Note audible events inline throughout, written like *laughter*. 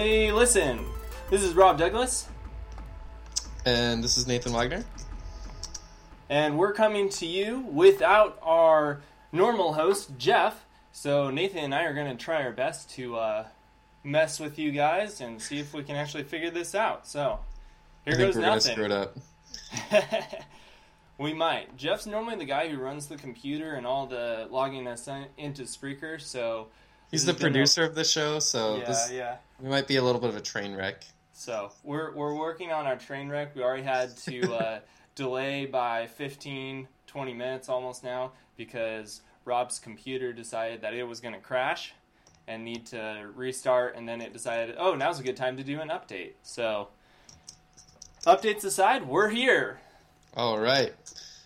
listen. This is Rob Douglas, And this is Nathan Wagner. and we're coming to you without our normal host, Jeff. So, Nathan and I are going to try our best to uh, mess with you guys and see if we can actually figure this out. So, here I think goes we're nothing. screw it up. *laughs* we might. Jeff's normally the guy who runs the computer and all the logging us in- into Spreaker, so. He's the producer of the show, so Yeah, this yeah. We might be a little bit of a train wreck. So we're we're working on our train wreck. We already had to *laughs* uh, delay by 15, 20 minutes almost now because Rob's computer decided that it was going to crash and need to restart, and then it decided, oh, now's a good time to do an update. So updates aside, we're here. All right.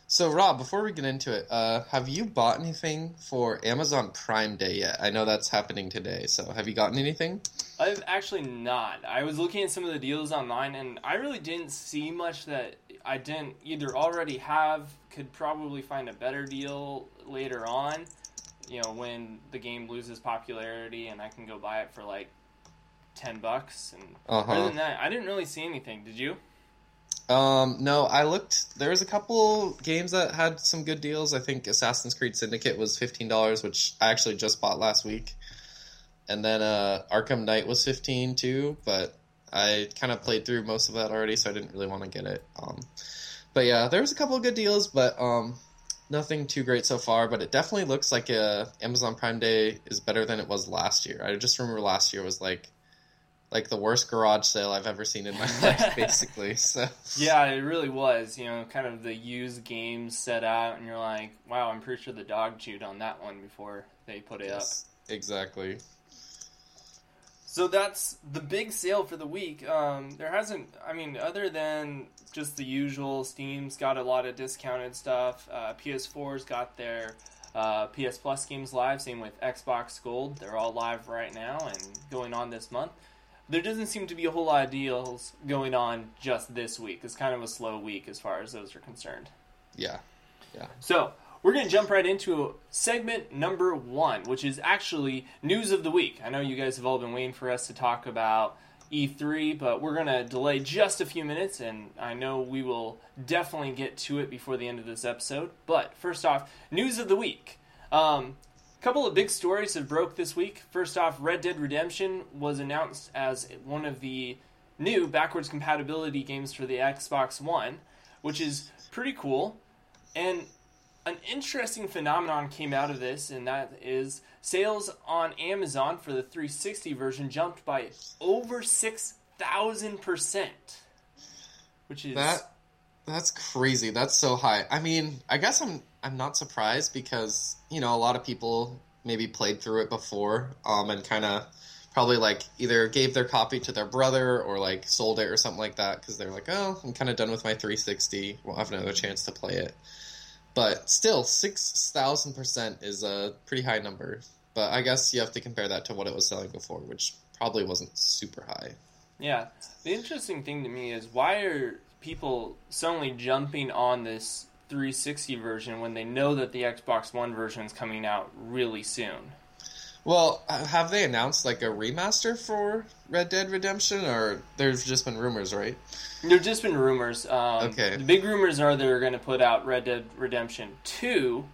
So Rob, before we get into it, uh, have you bought anything for Amazon Prime Day yet? I know that's happening today. So have you gotten anything? I've actually not. I was looking at some of the deals online, and I really didn't see much that I didn't either already have, could probably find a better deal later on. You know, when the game loses popularity, and I can go buy it for like ten bucks. And Uh other than that, I didn't really see anything. Did you? Um, no, I looked. There was a couple games that had some good deals. I think Assassin's Creed Syndicate was fifteen dollars, which I actually just bought last week, and then uh, Arkham Knight was fifteen too. But I kind of played through most of that already, so I didn't really want to get it. Um, but yeah, there was a couple of good deals, but um, nothing too great so far. But it definitely looks like uh, Amazon Prime Day is better than it was last year. I just remember last year was like. Like the worst garage sale I've ever seen in my *laughs* life, basically. So Yeah, it really was. You know, kind of the used games set out, and you're like, wow, I'm pretty sure the dog chewed on that one before they put it up. Exactly. So that's the big sale for the week. Um, there hasn't, I mean, other than just the usual, Steam's got a lot of discounted stuff. Uh, PS4's got their uh, PS Plus games live. Same with Xbox Gold. They're all live right now and going on this month. There doesn't seem to be a whole lot of deals going on just this week. It's kind of a slow week as far as those are concerned. Yeah. Yeah. So we're going to jump right into segment number one, which is actually news of the week. I know you guys have all been waiting for us to talk about E3, but we're going to delay just a few minutes, and I know we will definitely get to it before the end of this episode. But first off, news of the week. Um, a couple of big stories have broke this week. First off, Red Dead Redemption was announced as one of the new backwards compatibility games for the Xbox One, which is pretty cool. And an interesting phenomenon came out of this, and that is sales on Amazon for the 360 version jumped by over 6,000%. Which is. That that's crazy. That's so high. I mean, I guess I'm I'm not surprised because, you know, a lot of people maybe played through it before um and kind of probably like either gave their copy to their brother or like sold it or something like that because they're like, "Oh, I'm kind of done with my 360. We'll have another chance to play it." But still, 6,000% is a pretty high number. But I guess you have to compare that to what it was selling before, which probably wasn't super high. Yeah. The interesting thing to me is why are people suddenly jumping on this 360 version when they know that the Xbox One version is coming out really soon? Well, have they announced like a remaster for Red Dead Redemption, or there's just been rumors, right? There've just been rumors. Um, Okay. The big rumors are they're going to put out Red Dead Redemption 2.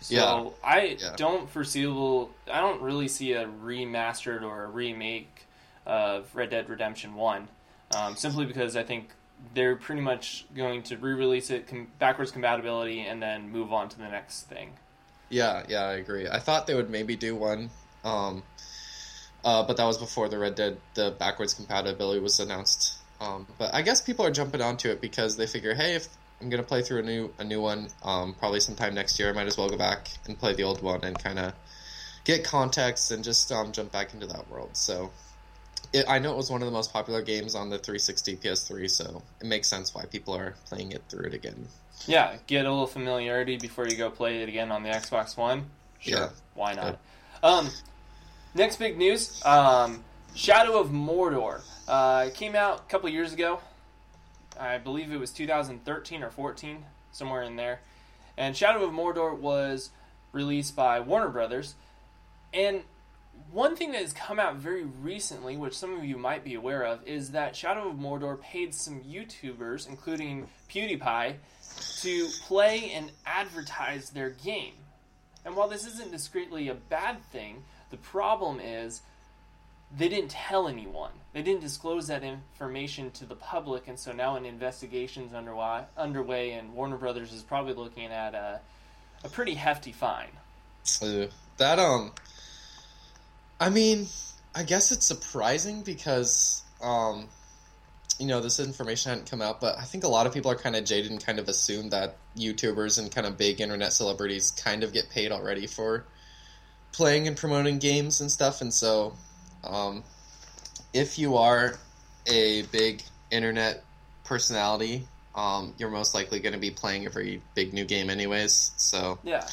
So Yeah. I Yeah. don't foreseeable. I don't really see a remastered or a remake of Red Dead Redemption 1. Um, simply because I think they're pretty much going to re-release it com- backwards compatibility and then move on to the next thing. Yeah, yeah, I agree. I thought they would maybe do one, um, uh, but that was before the Red Dead the backwards compatibility was announced. Um, but I guess people are jumping onto it because they figure, hey, if I'm gonna play through a new a new one, um, probably sometime next year, I might as well go back and play the old one and kind of get context and just um, jump back into that world. So. It, I know it was one of the most popular games on the 360 PS3, so it makes sense why people are playing it through it again. Yeah, get a little familiarity before you go play it again on the Xbox One. Sure, Yeah. why not? Um, next big news: um, Shadow of Mordor uh, it came out a couple years ago. I believe it was 2013 or 14, somewhere in there. And Shadow of Mordor was released by Warner Brothers, and one thing that has come out very recently, which some of you might be aware of, is that Shadow of Mordor paid some YouTubers, including PewDiePie, to play and advertise their game. And while this isn't discreetly a bad thing, the problem is they didn't tell anyone. They didn't disclose that information to the public, and so now an investigation's underway, underway and Warner Brothers is probably looking at a, a pretty hefty fine. Uh, that um, I mean, I guess it's surprising because um, you know, this information hadn't come out, but I think a lot of people are kind of jaded and kind of assume that YouTubers and kind of big internet celebrities kind of get paid already for playing and promoting games and stuff, and so um, if you are a big internet personality, um, you're most likely going to be playing every big new game anyways. So Yeah.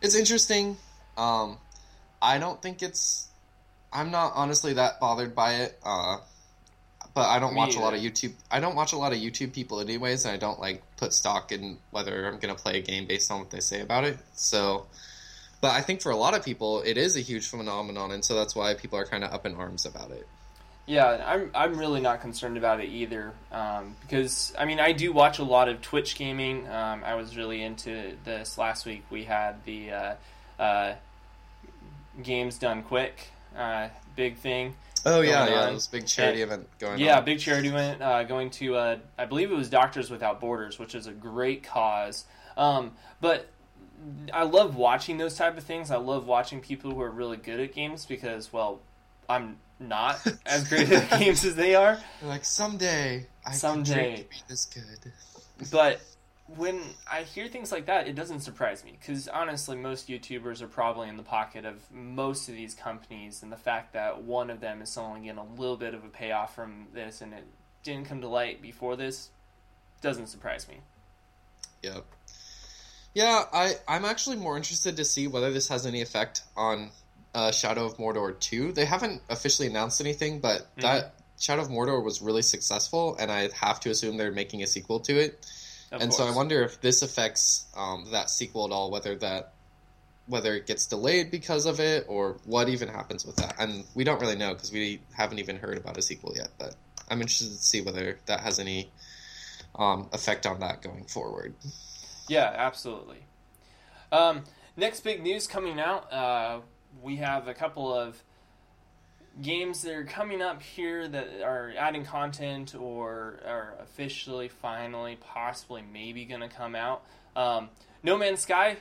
it's interesting. Um, I don't think it's. I'm not honestly that bothered by it. Uh, but I don't Me watch a lot of YouTube. I don't watch a lot of YouTube people anyways, and I don't like put stock in whether I'm gonna play a game based on what they say about it. So, but I think for a lot of people, it is a huge phenomenon, and so that's why people are kind of up in arms about it. Yeah, I'm I'm really not concerned about it either um, because I mean I do watch a lot of Twitch gaming. Um, I was really into this last week. We had the uh, uh, games done quick, uh, big thing. Oh yeah, yeah, on. it big charity event going on. Yeah, on. big charity event uh, going to uh, I believe it was Doctors Without Borders, which is a great cause. Um, but I love watching those type of things. I love watching people who are really good at games because well, I'm not *laughs* as great at games as they are. They're like someday, I Someday. can be this good. But when I hear things like that, it doesn't surprise me because honestly, most YouTubers are probably in the pocket of most of these companies, and the fact that one of them is only getting a little bit of a payoff from this and it didn't come to light before this doesn't surprise me. Yep. Yeah, I I'm actually more interested to see whether this has any effect on uh, Shadow of Mordor 2. They haven't officially announced anything, but Mm-hmm. that Shadow of Mordor was really successful, and I have to assume they're making a sequel to it. Of and so I wonder if this affects um, that sequel at all, whether that whether it gets delayed because of it, or what even happens with that. And we don't really know because we haven't even heard about a sequel yet. But I'm interested to see whether that has any um, effect on that going forward. Yeah, absolutely. Um, next big news coming out, uh, we have a couple of games that are coming up here that are adding content or are officially, finally, possibly, maybe going to come out. Um, no Man's Sky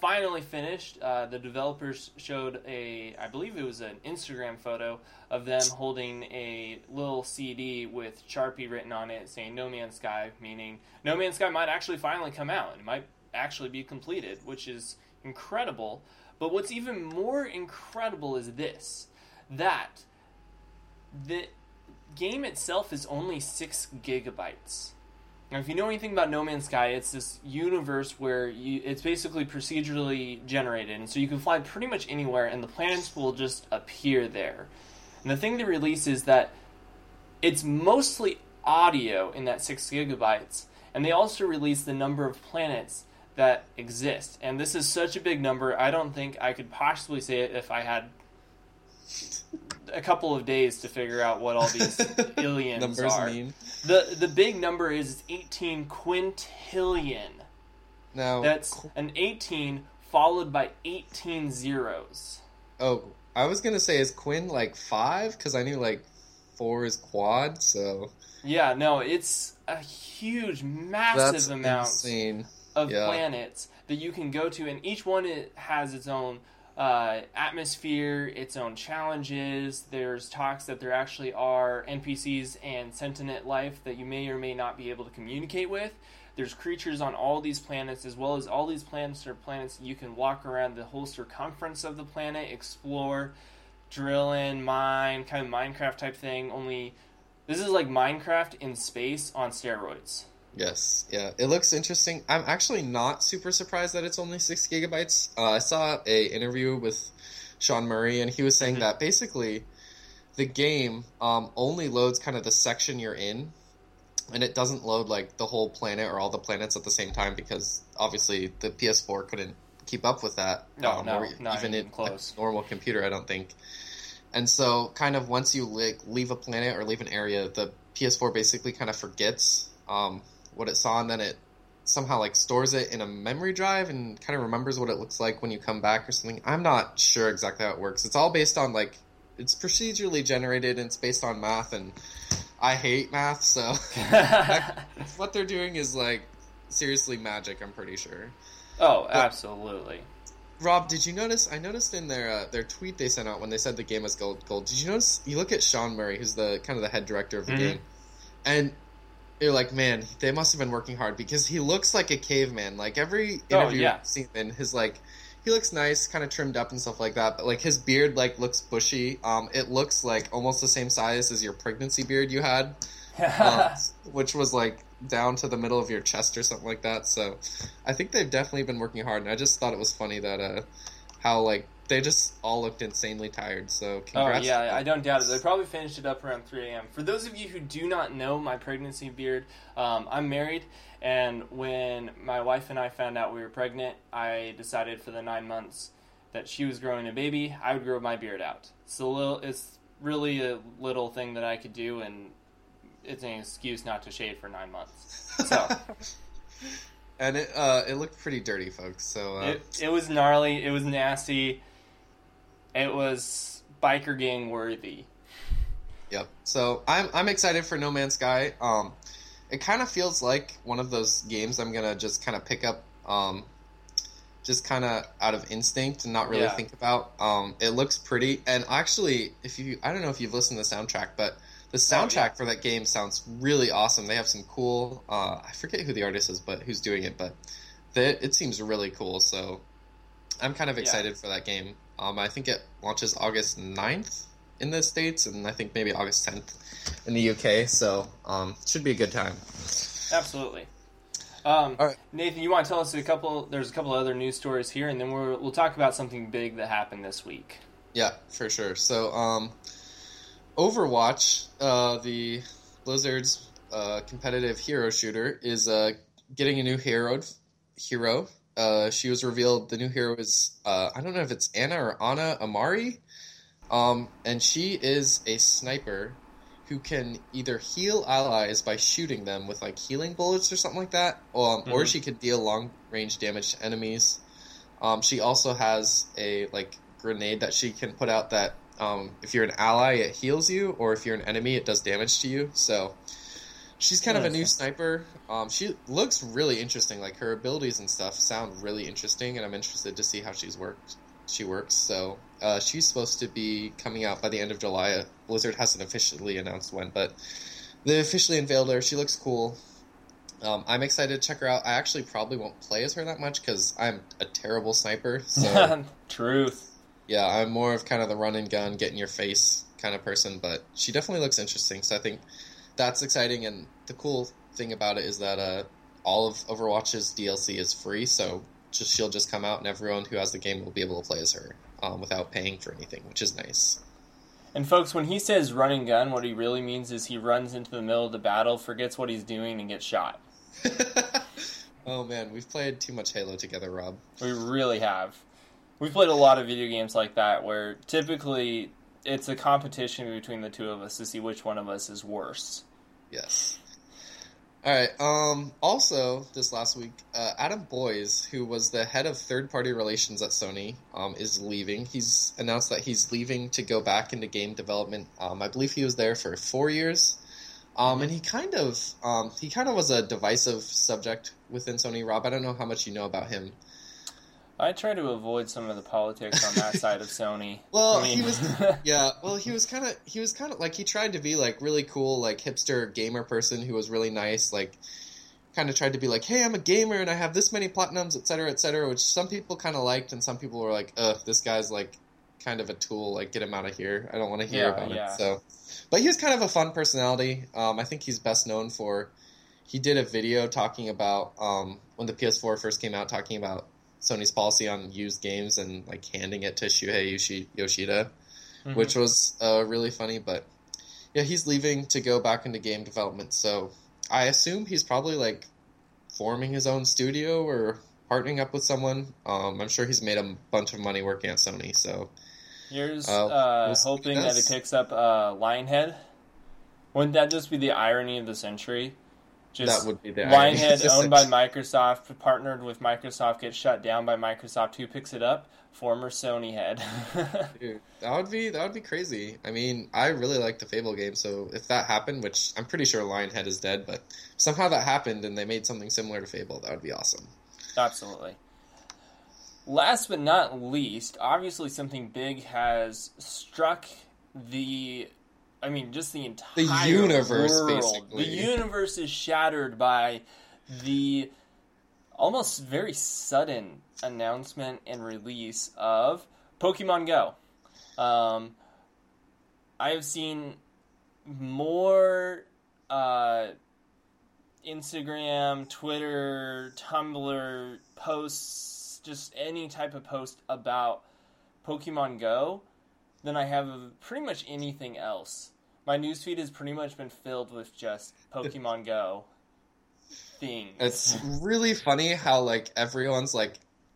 finally finished. Uh, the developers showed a, I believe it was an Instagram photo of them holding a little CD with Sharpie written on it saying No Man's Sky, meaning No Man's Sky might actually finally come out. It might actually be completed, which is incredible. But what's even more incredible is this that the game itself is only six gigabytes. If you know anything about No Man's Sky, it's this universe where you, it's basically procedurally generated, and so you can fly pretty much anywhere, and the planets will just appear there. And the thing they release is that it's mostly audio in that six gigabytes, and they also release the number of planets that exist. And this is such a big number, I don't think I could possibly say it if I had a couple of days to figure out what all *laughs* these Numbers are. mean. The the big number is 18 quintillion. Now, That's an 18 followed by 18 zeros. oh, I was gonna say is Quinn like five because I knew like four is quad, so Yeah, no, it's a huge, massive that's amount insane. of Yeah. planets that you can go to, and each one it has its own uh, atmosphere, its own challenges. There's talks that there actually are NPCs and sentient life that you may or may not be able to communicate with. There's creatures on all these planets, as well as all these planets are planets you can walk around the whole circumference of the planet, explore, drill in, mine, kind of Minecraft type thing. Only this is like Minecraft in space on steroids. Yes, yeah, it looks interesting. I'm actually not super surprised that it's only six gigabytes. Uh, I saw a interview with Sean Murray, and he was saying Mhm. that basically the game um, only loads kind of the section you're in, and it doesn't load like the whole planet or all the planets at the same time because obviously the PS4 couldn't keep up with that. No, um, no, not even even in close. a normal computer. I don't think. And so, kind of once you like leave a planet or leave an area, the PS4 basically kind of forgets um, what it saw, and then it somehow like stores it in a memory drive and kind of remembers what it looks like when you come back or something. I'm not sure exactly how it works. It's all based on like it's procedurally generated and it's based on math, and I hate math, so *laughs* *laughs* what they're doing is like seriously magic. I'm pretty sure. oh, absolutely. Rob, did you notice? I noticed in their uh, their tweet they sent out when they said the game was gold. Gold. Did you notice? You look at Sean Murray, who's the kind of the head director of the Mhm. game, and you're like, man, they must have been working hard because he looks like a caveman. Like every Oh, interview yeah. I've seen in, his like he looks nice, kind of trimmed up and stuff like that. But like his beard like looks bushy. Um, it looks like almost the same size as your pregnancy beard you had, *laughs* um, which was like down to the middle of your chest or something like that. So I think they've definitely been working hard, and I just thought it was funny that uh, how like they just all looked insanely tired. So Oh yeah, I don't doubt it. They probably finished it up around 3 a.m. For those of you who do not know my pregnancy beard, um, I'm married, and when my wife and I found out we were pregnant, I decided for the nine months that she was growing a baby, I would grow my beard out. It's a little, it's really a little thing that I could do, and it's an excuse not to shave for nine months. So *laughs* and it uh, it looked pretty dirty, folks. So uh, it, it was gnarly, it was nasty, it was biker gang worthy. Yep. So I'm I'm excited for No Man's Sky. Um, it kind of feels like one of those games I'm gonna just kind of pick up, um, just kind of out of instinct and not really Yeah. think about. Um, it looks pretty, and actually, if you I don't know if you've listened to the soundtrack, but the soundtrack Oh, yeah. for that game sounds really awesome. They have some cool. Uh, I forget who the artist is, but who's doing it, but they, it seems really cool. So I'm kind of Yeah. excited for that game. Um, I think it launches August 9th in the states, and I think maybe August 10th in the UK. So um, it should be a good time. Absolutely. Um, All right. Nathan, you want to tell us a couple? There's a couple other news stories here, and then we're, we'll talk about something big that happened this week. Yeah, for sure. So, um, Overwatch, uh, the Blizzard's uh, competitive hero shooter, is uh, getting a new hero. Hero. Uh, she was revealed. The new hero is uh, I don't know if it's Anna or Anna Amari, um, and she is a sniper who can either heal allies by shooting them with like healing bullets or something like that, um, or Mhm. she could deal long range damage to enemies. Um, she also has a like grenade that she can put out that um, if you're an ally, it heals you, or if you're an enemy, it does damage to you. So she's kind of a new sniper. Um, she looks really interesting. Like her abilities and stuff sound really interesting, and I'm interested to see how she's worked. She works. So uh, she's supposed to be coming out by the end of July. Blizzard hasn't officially announced when, but they officially unveiled her. She looks cool. Um, I'm excited to check her out. I actually probably won't play as her that much because I'm a terrible sniper. So *laughs* Truth. yeah, I'm more of kind of the run and gun, get in your face kind of person. But she definitely looks interesting. So I think that's exciting. And the cool thing about it is that uh, all of Overwatch's DLC is free. So just she'll just come out, and everyone who has the game will be able to play as her um, without paying for anything, which is nice. And folks, when he says running gun, what he really means is he runs into the middle of the battle, forgets what he's doing, and gets shot. *laughs* oh man, we've played too much Halo together, Rob. We really have. We've played a lot of video games like that where typically it's a competition between the two of us to see which one of us is worse. Yes. All right. Um. Also, this last week, uh, Adam Boyes, who was the head of third-party relations at Sony, um, is leaving. He's announced that he's leaving to go back into game development. Um, I believe he was there for four years. Um, and he kind of, um, he kind of was a divisive subject within Sony. Rob, I don't know how much you know about him. I try to avoid some of the politics on that side of Sony. *laughs* Well, I mean- he was *laughs* yeah. Well, he was kind of he was kind of like he tried to be like really cool, like hipster gamer person who was really nice, like kind of tried to be like, hey, I'm a gamer and I have this many platinums, et cetera, et cetera, which some people kind of liked, and some people were like, ugh, this guy's like kind of a tool, like get him out of here. I don't want to hear Yeah, about yeah. it. So, but he was kind of a fun personality. Um, I think he's best known for he did a video talking about um, when the PS4 first came out, talking about Sony's policy on used games and like handing it to Shuhei Yoshi- Yoshida, Mhm. which was uh, really funny. But yeah, he's leaving to go back into game development. So I assume he's probably like forming his own studio or partnering up with someone. Um, I'm sure he's made a bunch of money working at Sony. So Here's Uh, uh, hoping that he picks up uh, Lionhead. Wouldn't that just be the irony of the century? Just that would be the. Lionhead, *laughs* owned by Microsoft, partnered with Microsoft, gets shut down by Microsoft. Who picks it up? Former Sony head. *laughs* Dude, that would be that would be crazy. I mean, I really like the Fable game, so if that happened, which I'm pretty sure Lionhead is dead, but somehow that happened and they made something similar to Fable, that would be awesome. Absolutely. Last but not least, obviously something big has struck the I mean just the entire the universe, world. basically. The universe is shattered by the almost very sudden announcement and release of Pokemon Go. Um, I have seen more uh, Instagram, Twitter, Tumblr posts, just any type of post about Pokemon Go than I have of pretty much anything else. My newsfeed has pretty much been filled with just Pokemon Go things. It's really funny how like everyone's like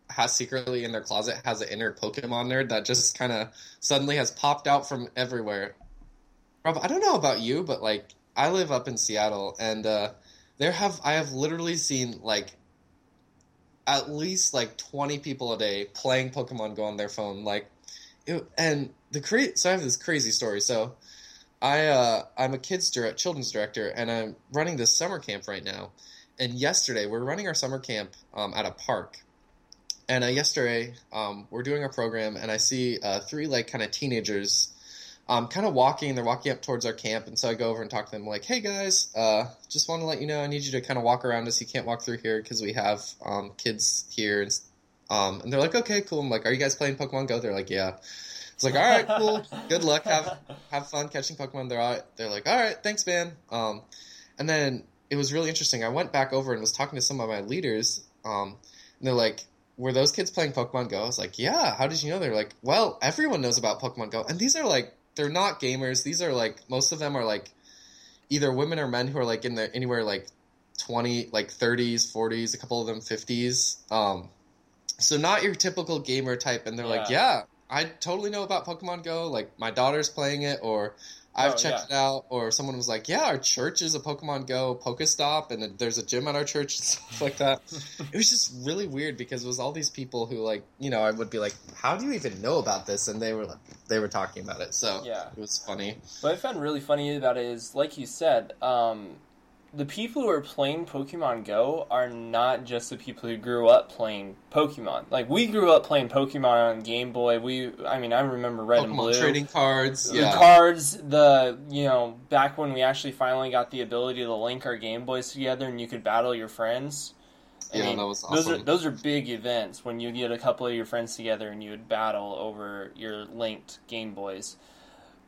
has secretly in their closet has an inner Pokemon nerd that just kind of suddenly has popped out from everywhere. Rob, I don't know about you, but like I live up in Seattle, and uh, there have I have literally seen like at least like twenty people a day playing Pokemon Go on their phone. Like, it, and the cra- so I have this crazy story. So I uh, I'm a kids direct children's director, and I'm running this summer camp right now. And yesterday we're running our summer camp um, at a park. And uh, yesterday um, we're doing our program, and I see uh, three like kind of teenagers um, kind of walking. They're walking up towards our camp, and so I go over and talk to them like, "Hey guys, uh, just want to let you know I need you to kind of walk around us. You can't walk through here because we have um, kids here." And, um, and they're like, "Okay, cool." I'm like, "Are you guys playing Pokemon Go?" They're like, "Yeah." It's like, "All right, cool. Good luck. Have have fun catching Pokemon." They're all, they're like, "All right, thanks, man." Um, and then it was really interesting. I went back over and was talking to some of my leaders, um, and they're like, "Were those kids playing Pokemon Go?" I was like, "Yeah." How did you know? They're like, "Well, everyone knows about Pokemon Go." And these are like, they're not gamers. These are like, most of them are like, either women or men who are like in the anywhere like twenty, like thirties, forties, a couple of them fifties. Um, so not your typical gamer type. And they're like, Yeah. "Yeah, I totally know about Pokemon Go. Like my daughter's playing it, or." I've Oh, checked it out, or someone was like, "Yeah, our church is a Pokemon Go Pokestop, and there's a gym at our church and *laughs* stuff like that." *laughs* it was just really weird because it was all these people who, like, you know, I would be like, "How do you even know about this?" And they were like, they were talking about it, so Yeah. it was funny. What I found really funny about it is, like you said, um, the people who are playing Pokemon Go are not just the people who grew up playing Pokemon. Like we grew up playing Pokemon on Game Boy. We, I mean, I remember Red and Blue. trading cards, the yeah, cards, the you know, back when we actually finally got the ability to link our Game Boys together and you could battle your friends. I yeah, mean, that was Those are awesome. those are big events when you get a couple of your friends together and you would battle over your linked Game Boys.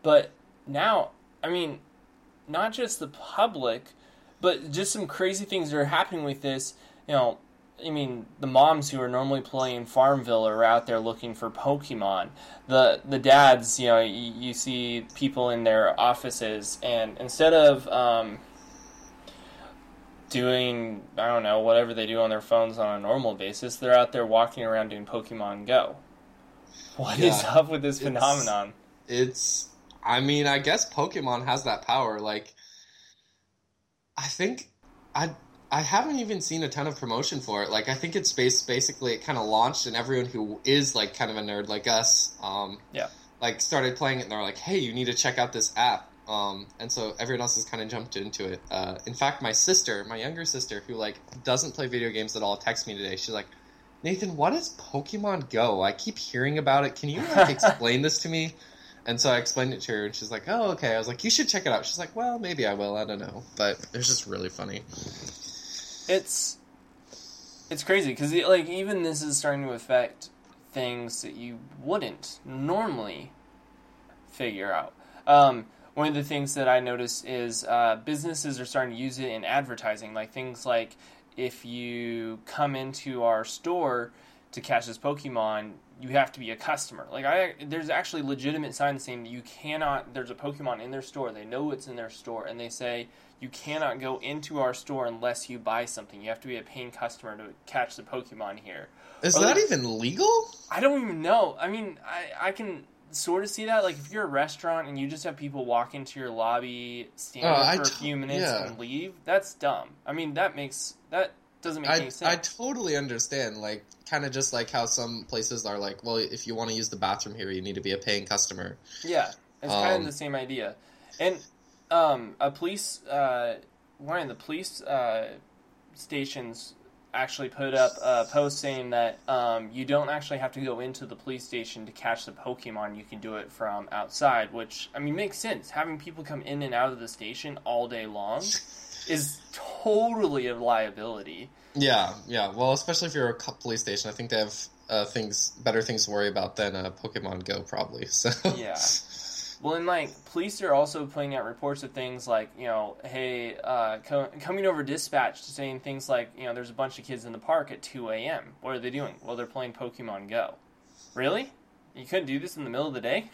But now, I mean, not just the public, but just some crazy things that are happening with this. You know, I mean, the moms who are normally playing Farmville are out there looking for Pokemon. The the dads, you know, you, you see people in their offices, and instead of um, doing I don't know whatever they do on their phones on a normal basis, they're out there walking around doing Pokemon Go. What is Yeah, up with this it's- phenomenon? it's i mean i guess pokemon has that power like i think i i haven't even seen a ton of promotion for it like i think it's based basically it kind of launched and everyone who is like kind of a nerd like us um Yeah. like started playing it and they're like hey you need to check out this app um and so everyone else has kind of jumped into it uh in fact my sister my younger sister who like doesn't play video games at all texted me today she's like Nathan, what is Pokemon Go? I keep hearing about it. Can you like *laughs* explain this to me? And so I explained it to her, and she's like, "Oh, okay." I was like, "You should check it out." She's like, "Well, maybe I will. I don't know." But it was just really funny. It's it's crazy because like even this is starting to affect things that you wouldn't normally figure out. Um, one of the things that I noticed is uh, businesses are starting to use it in advertising, like things like if you come into our store to catch this Pokemon, you have to be a customer. Like I, there's actually legitimate signs saying you cannot. There's a Pokemon in their store. They know it's in their store, and they say you cannot go into our store unless you buy something. You have to be a paying customer to catch the Pokemon here. Is Or that like- even legal? I don't even know. I mean, I, I can sort of see that. Like, if you're a restaurant and you just have people walk into your lobby, stand oh, I for a t- few minutes yeah. and leave, that's dumb. I mean, that makes that doesn't make I, any sense. I totally understand. Like, kind of just like how some places are like, well, if you want to use the bathroom here, you need to be a paying customer. Yeah, it's kind Um, of the same idea. And um, a police, uh, one of the police uh, stations actually put up a post saying that um, you don't actually have to go into the police station to catch the Pokemon. You can do it from outside, which I mean makes sense. Having people come in and out of the station all day long *laughs* is totally a liability. Yeah, yeah. Well, especially if you're a police station, I think they have uh, things, better things to worry about than uh, Pokemon Go, probably. *laughs* So Yeah. Well, and like police are also putting out reports of things like, you know, hey, uh, co- coming over dispatch to saying things like, you know, there's a bunch of kids in the park at 2 a.m. What are they doing? Well, they're playing Pokemon Go. Really? You couldn't do this in the middle of the day?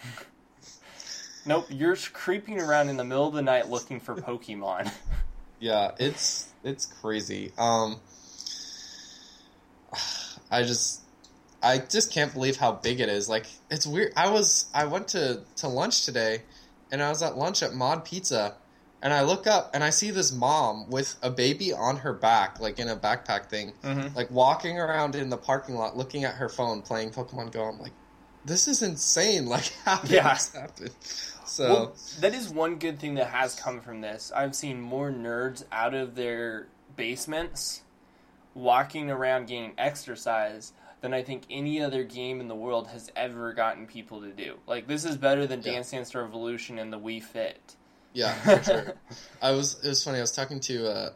*laughs* nope, you're creeping around in the middle of the night looking for Pokemon. *laughs* yeah, it's it's crazy. Um, *sighs* I just I just can't believe how big it is. Like it's weird. I was I went to to lunch today, and I was at lunch at Mod Pizza, and I look up and I see this mom with a baby on her back, like in a backpack thing, mm-hmm. like walking around in the parking lot, looking at her phone, playing Pokemon Go. I'm like, this is insane. Like how did Yeah. this happen? So Well, that is one good thing that has come from this. I've seen more nerds out of their basements walking around getting exercise than I think any other game in the world has ever gotten people to do. Like this is better than Yeah. Dance Dance Revolution and the Wii Fit. Yeah, *laughs* for sure. I was. It was funny. I was talking to uh,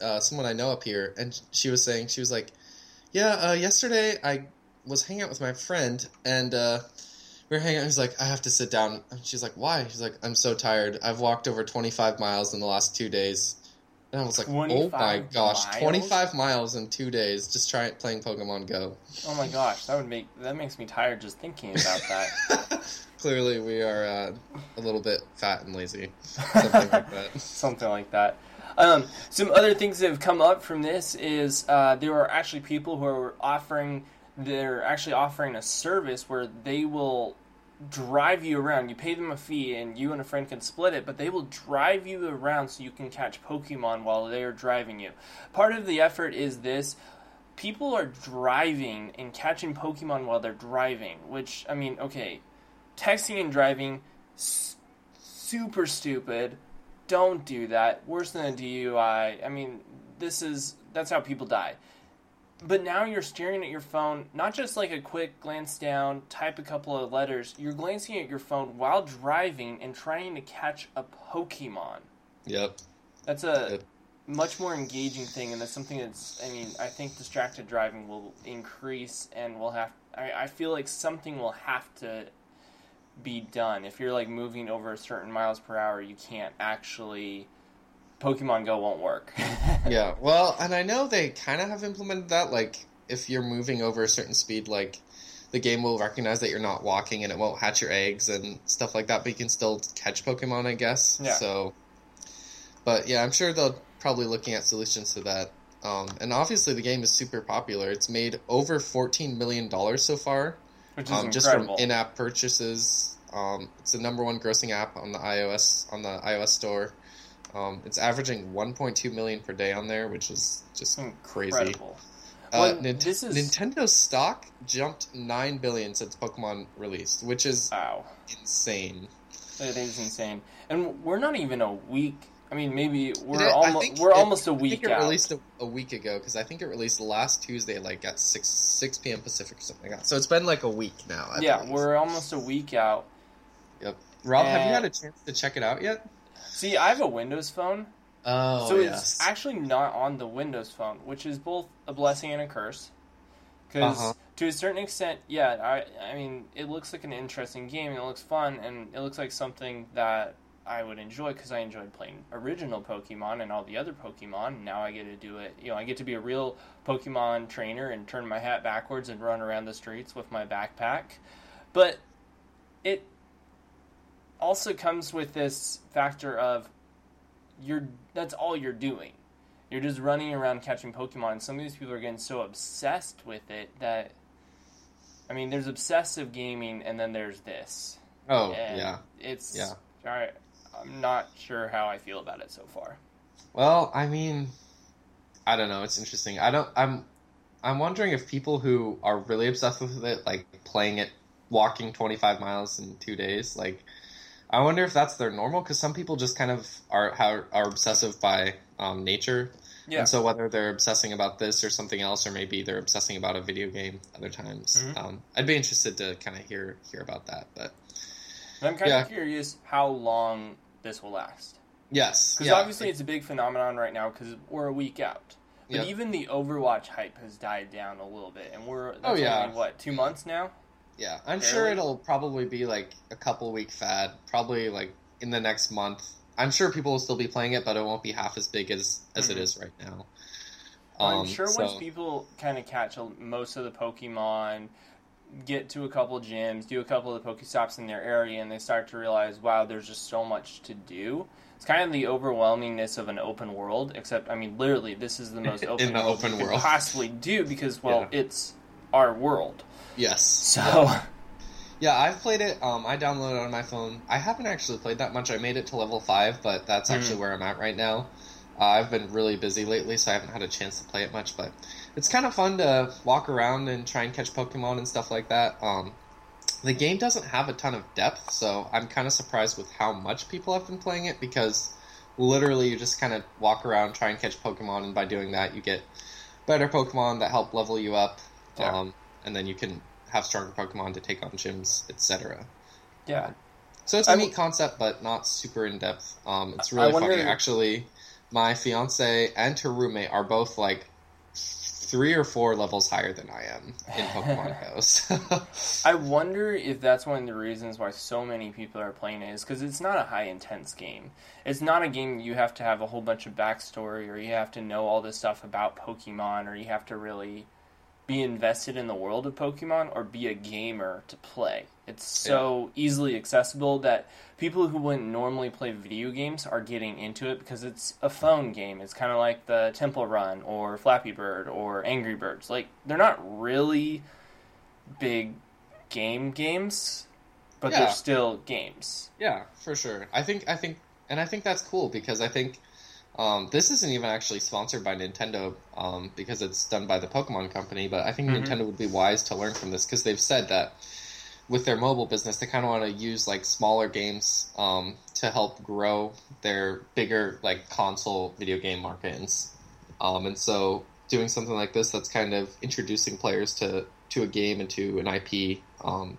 uh, someone I know up here, and she was saying she was like, "Yeah, uh, yesterday I was hanging out with my friend, and uh, we were hanging out. He's like, I have to sit down. And she's like, Why? She's like, I'm so tired. I've walked over 25 miles in the last two days. And I was like, Oh my gosh, miles? 25 miles in two days. Just try playing Pokemon Go. Oh my gosh, that would make that makes me tired just thinking about that. *laughs* Clearly, we are uh, a little bit fat and lazy. Something like that. *laughs* something like that. Um, some other things that have come up from this is uh, there are actually people who are offering they're actually offering a service where they will drive you around. You pay them a fee, and you and a friend can split it, but they will drive you around so you can catch Pokemon while they're driving you. Part of the effort is this. People are driving and catching Pokemon while they're driving, which, I mean, okay, texting and driving, s- super stupid don't do that. Worse than a DUI. I mean, this is that's how people die. But now you're staring at your phone, not just like a quick glance down, type a couple of letters. You're glancing at your phone while driving and trying to catch a Pokemon. Yep. That's a Yep. much more engaging thing, and that's something that's. I mean, I think distracted driving will increase, and we'll have. I, I feel like something will have to be done. If you're like moving over a certain miles per hour, you can't actually. Pokemon Go won't work. *laughs* Yeah, well, and I know they kind of have implemented that. Like, if you're moving over a certain speed, like the game will recognize that you're not walking, and it won't hatch your eggs and stuff like that. But you can still catch Pokemon, I guess. Yeah. So, but yeah, I'm sure they'll probably looking at solutions to that. Um, and obviously, the game is super popular. It's made over 14 million dollars so far, Which is um, just from in-app purchases. Um, it's the number one grossing app on the iOS on the iOS store. Um, it's averaging 1.2 million per day on there, which is just crazy. Incredible. Uh, Well, Nint- this is- Nintendo's stock jumped nine billion since Pokemon released, which is Wow. insane. It is insane. And we're not even a week. I mean, maybe we're It- I almost think we're it- almost a I week think it out. released a, a week ago because I think it released last Tuesday, like at six six p.m. Pacific or something like that. So it's been like a week now. at yeah, least. we're almost a week out. Yep. Rob, have you Uh, had a chance to check it out yet? See, I have a Windows phone, Oh, so yes. it's actually not on the Windows phone, which is both a blessing and a curse. Because Uh-huh. to a certain extent, yeah, I I mean, it looks like an interesting game, and it looks fun, and it looks like something that I would enjoy because I enjoyed playing original Pokemon and all the other Pokemon. Now I get to do it. You know, I get to be a real Pokemon trainer and turn my hat backwards and run around the streets with my backpack. But it also comes with this factor of you're that's all you're doing. You're just running around catching Pokemon. Some of these people are getting so obsessed with it that I mean, there's obsessive gaming, and then there's this. Oh And yeah. it's Yeah. I, I'm not sure how I feel about it so far. Well, I mean, I don't know. It's interesting. I don't. I'm. I'm wondering if people who are really obsessed with it, like playing it, walking 25 miles in two days, like, I wonder if that's their normal. Because some people just kind of are are, are obsessive by um, nature, Yeah. and so whether they're obsessing about this or something else, or maybe they're obsessing about a video game other times, Mhm. um, I'd be interested to kind of hear hear about that. But And I'm kind Yeah. of curious how long this will last. yes, Because yeah, obviously it's a big phenomenon right now because we're a week out. But Yep. even the Overwatch hype has died down a little bit, and we're Oh, yeah. only, what two months now. Yeah, I'm sure it'll probably be like a couple week fad. Probably like in the next month. I'm sure people will still be playing it, but it won't be half as big as as Mhm. it is right now. I'm Um, sure so- once people kind of catch a, most of the Pokemon, get to a couple gyms, do a couple of the Pokestops in their area, and they start to realize, wow, there's just so much to do. It's kind of the overwhelmingness of an open world, except, I mean, literally, this is the most open, *laughs* In the world open world. possibly do because, well, Yeah. it's our world. Yes. So, *laughs* Yeah, I've played it. Um, I downloaded it on my phone. I haven't actually played that much. I made it to level five, but that's actually Mhm. where I'm at right now. Uh, I've been really busy lately, so I haven't had a chance to play it much. But it's kind of fun to walk around and try and catch Pokemon and stuff like that. Um, the game doesn't have a ton of depth, so I'm kind of surprised with how much people have been playing it because literally you just kind of walk around, try and catch Pokemon, and by doing that, you get better Pokemon that help level you up, Yeah. um, and then you can have stronger Pokemon to take on gyms, etc. yeah. So it's a I neat w- concept, but not super in depth. Um, it's really wonder- funny. Actually, my fiance and her roommate are both like three or four levels higher than I am in *laughs* Pokemon Go. So, I wonder if that's one of the reasons why so many people are playing it is because it's not a high intense game. It's not a game you have to have a whole bunch of backstory or you have to know all this stuff about Pokemon or you have to really be invested in the world of Pokemon or be a gamer to play. It's so easily accessible that people who wouldn't normally play video games are getting into it because it's a phone game. It's kind of like the Temple Run or Flappy Bird or Angry Birds. Like they're not really big game games, but Yeah. they're still games. yeah, for sure. I think I think, and I think that's cool because I think um, this isn't even actually sponsored by Nintendo um, because it's done by the Pokemon Company. But I think Mhm. Nintendo would be wise to learn from this because they've said that with their mobile business, they kind of want to use like smaller games um, to help grow their bigger like console video game markets. and, um, and so doing something like this that's kind of introducing players to to a game and to an IP um,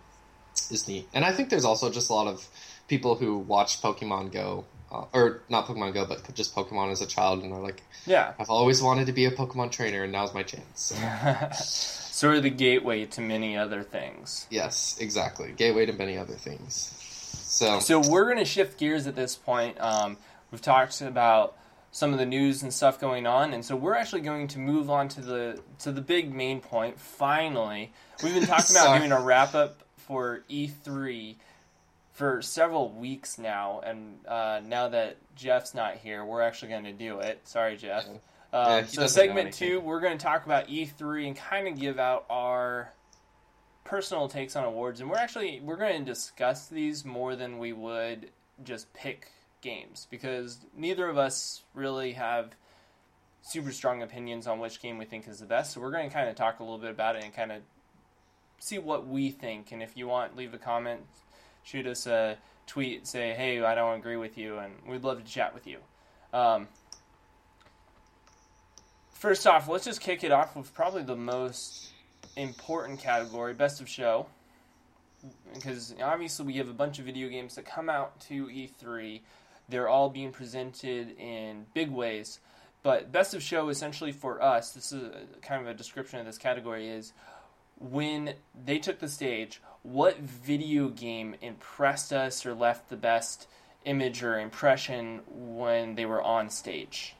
is neat. And I think there's also just a lot of people who watch Pokemon Go. Uh, or not Pokemon Go, but just Pokemon as a child, and are like, Yeah. I've always wanted to be a Pokemon trainer, and now's my chance. So, *laughs* *laughs* sort of the gateway to many other things. yes, exactly. Gateway to many other things. So, So we're going to shift gears at this point. Um, we've talked about some of the news and stuff going on, and so we're actually going to move on to the to the big main point. Finally, we've been talking about *laughs* doing a wrap up for E3 for several weeks now, and uh, now that Jeff's not here, we're actually going to do it. Sorry, Jeff. Yeah. Um, Yeah, so segment two, we're going to talk about E3 and kind of give out our personal takes on awards, and we're actually we're going to discuss these more than we would just pick games because neither of us really have super strong opinions on which game we think is the best. So we're going to kind of talk a little bit about it and kind of see what we think. And if you want, leave a comment, shoot us a tweet, say, "Hey, I don't agree with you," and we'd love to chat with you. Um, first off, let's just kick it off with probably the most important category, best of show. Because obviously we have a bunch of video games that come out to E3. They're all being presented in big ways. But best of show essentially for us, this is a, kind of a description of this category is when they took the stage, what video game impressed us or left the best image or impression when they were on stage.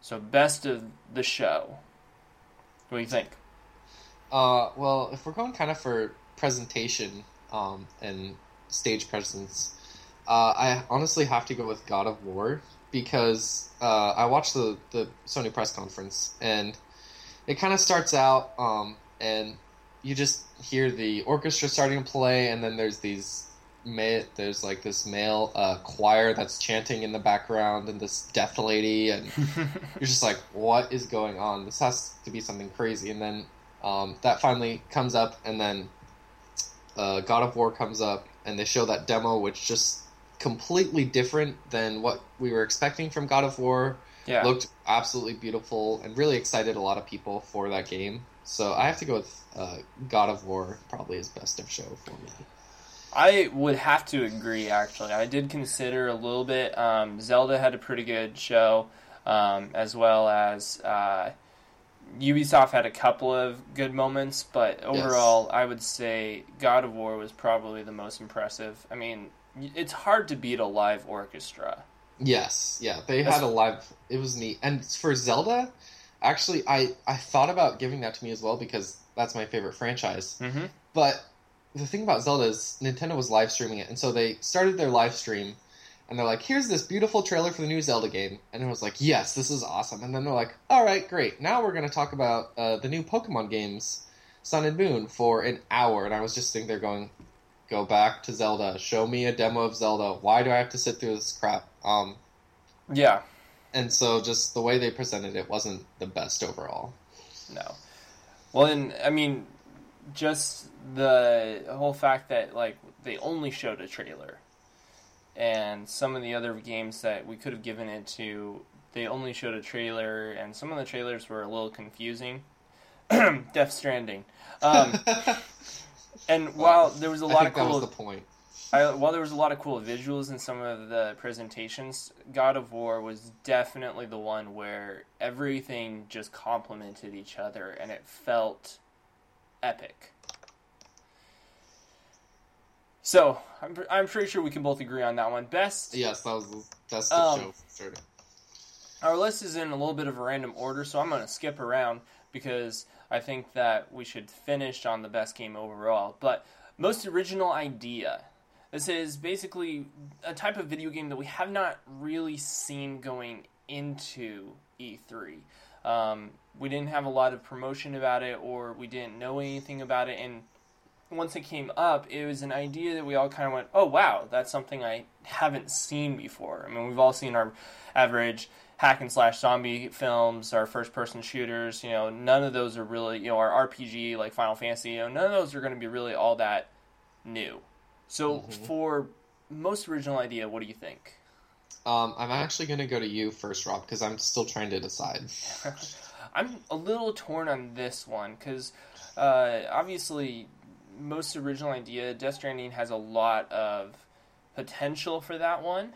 So best of the show. What do you think? Uh, well, if we're going kind of for presentation um, and stage presence, uh, I honestly have to go with God of War because uh, I watched the, the Sony press conference and it kind of starts out um, and you just hear the orchestra starting to play and then there's these ma- there's like this male uh, choir that's chanting in the background and this deaf lady and *laughs* you're just like what is going on this has to be something crazy and then um, that finally comes up and then uh, God of War comes up and they show that demo which just completely different than what we were expecting from God of War. Yeah. Looked absolutely beautiful and really excited a lot of people for that game. So I have to go with uh, God of War, probably his best of show for me. I would have to agree. Actually, I did consider a little bit. Um, Zelda had a pretty good show, um, as well as uh, Ubisoft had a couple of good moments. But overall, I would say God of War was probably the most impressive. I mean, it's hard to beat a live orchestra. Yes, yeah, they That's- had a live. It was neat, and for Zelda, actually, I I thought about giving that to me as well because that's my favorite franchise. Mm-hmm. But the thing about Zelda is Nintendo was live streaming it, and so they started their live stream, and they're like, "Here's this beautiful trailer for the new Zelda game," and it was like, "Yes, this is awesome." And then they're like, "All right, great. Now we're going to talk about uh, the new Pokemon games, Sun and Moon, for an hour." And I was just sitting there going, "Go back to Zelda. Show me a demo of Zelda. Why do I have to sit through this crap?" Um, Yeah. And so just the way they presented it wasn't the best overall. No. Well, and I mean, just the whole fact that like they only showed a trailer, and some of the other games that we could have given it to, they only showed a trailer, and some of the trailers were a little confusing. *clears throat* Death Stranding, um, *laughs* and while there was a lot think of that cool was the point. I, while there was a lot of cool visuals in some of the presentations, God of War was definitely the one where everything just complemented each other and it felt epic. So, I'm, I'm pretty sure we can both agree on that one. Best, Yes, that was the best Um, show. our list is in a little bit of a random order, so I'm going to skip around because I think that we should finish on the best game overall. But most original idea. This is basically a type of video game that we have not really seen going into E3. Um, we didn't have a lot of promotion about it, or we didn't know anything about it, and once it came up, it was an idea that we all kind of went, "Oh wow, that's something I haven't seen before." I mean, we've all seen our average hack and slash zombie films, our first person shooters. You know, none of those are really, you know, our RPG like Final Fantasy. You know, none of those are going to be really all that new. So, for most original idea, what do you think? Um, I'm actually going to go to you first, Rob, because I'm still trying to decide. *laughs* I'm a little torn on this one because uh, obviously, most original idea, Death Stranding has a lot of potential for that one.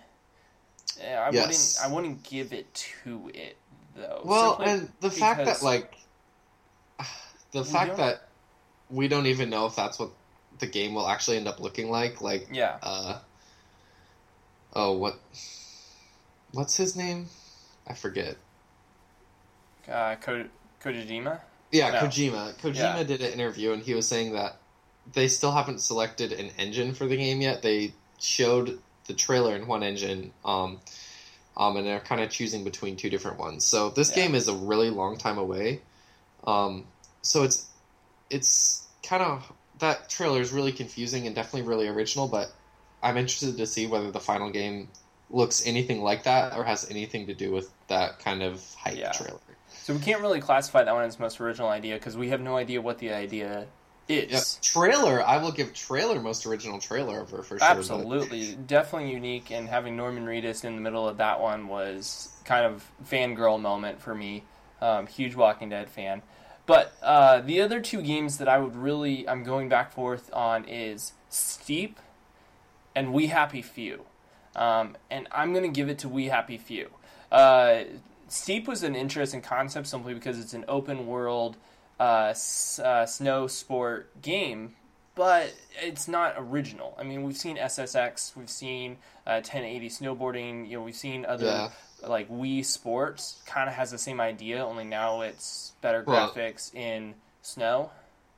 Uh, I Yes. wouldn't. I wouldn't give it to it though. Well, and the fact that like *sighs* the fact that we don't even know if that's what the game will actually end up looking like. Like, yeah, uh, oh, what, what's his name? I forget. uh, Ko- Kojima. Yeah, No. Kojima. Kojima Yeah. did an interview and he was saying that they still haven't selected an engine for the game yet. They showed the trailer in one engine, um, um, and they're kind of choosing between two different ones. So this Yeah. game is a really long time away. Um, so it's it's kind of that trailer is really confusing and definitely really original. But I'm interested to see whether the final game looks anything like that or has anything to do with that kind of hype Yeah. trailer. So we can't really classify that one as most original idea because we have no idea what the idea is. Yep. Trailer, I will give trailer most original trailer over for sure. but- Absolutely, definitely unique, and having Norman Reedus in the middle of that one was kind of fangirl moment for me. Um, huge Walking Dead fan. But uh, the other two games that I would really I'm going back forth on is Steep and We Happy Few, um, and I'm going to give it to We Happy Few. Uh, Steep was an interesting concept simply because it's an open world uh, s- uh, snow sport game but it's not original. I mean, we've seen SSX, we've seen uh, 1080 snowboarding. You know, we've seen other Yeah. Like Wii Sports kind of has the same idea, only now it's better Well- graphics in snow.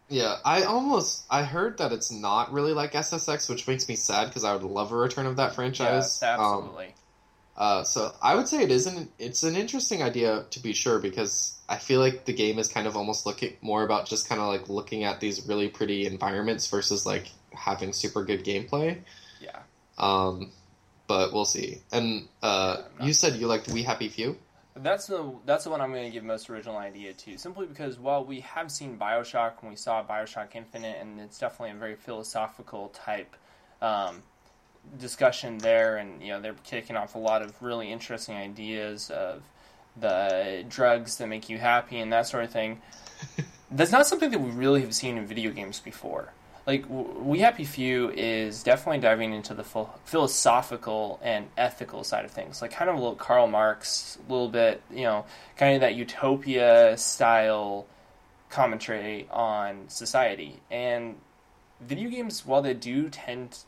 Yeah, I almost I heard that it's not really like SSX, which makes me sad because I would love a return of that franchise. Yeah, Um, absolutely. uh, so I would say it is an it's an interesting idea to be sure because I feel like the game is kind of almost looking more about just kind of like looking at these really pretty environments versus like having super good gameplay. yeah. Um, but we'll see. And uh, Yeah, I'm not- you said you liked We Happy Few. That's the that's the one I'm going to give most original idea to, simply because while we have seen Bioshock and we saw Bioshock Infinite, and it's definitely a very philosophical type um, discussion there, and you know they're kicking off a lot of really interesting ideas of the drugs that make you happy and that sort of thing. *laughs* That's not something that we really have seen in video games before. Like We Happy Few is definitely diving into the phil- philosophical and ethical side of things, like kind of a little Karl Marx, a little bit, you know, kind of that utopia style commentary on society. And video games, while they do tend,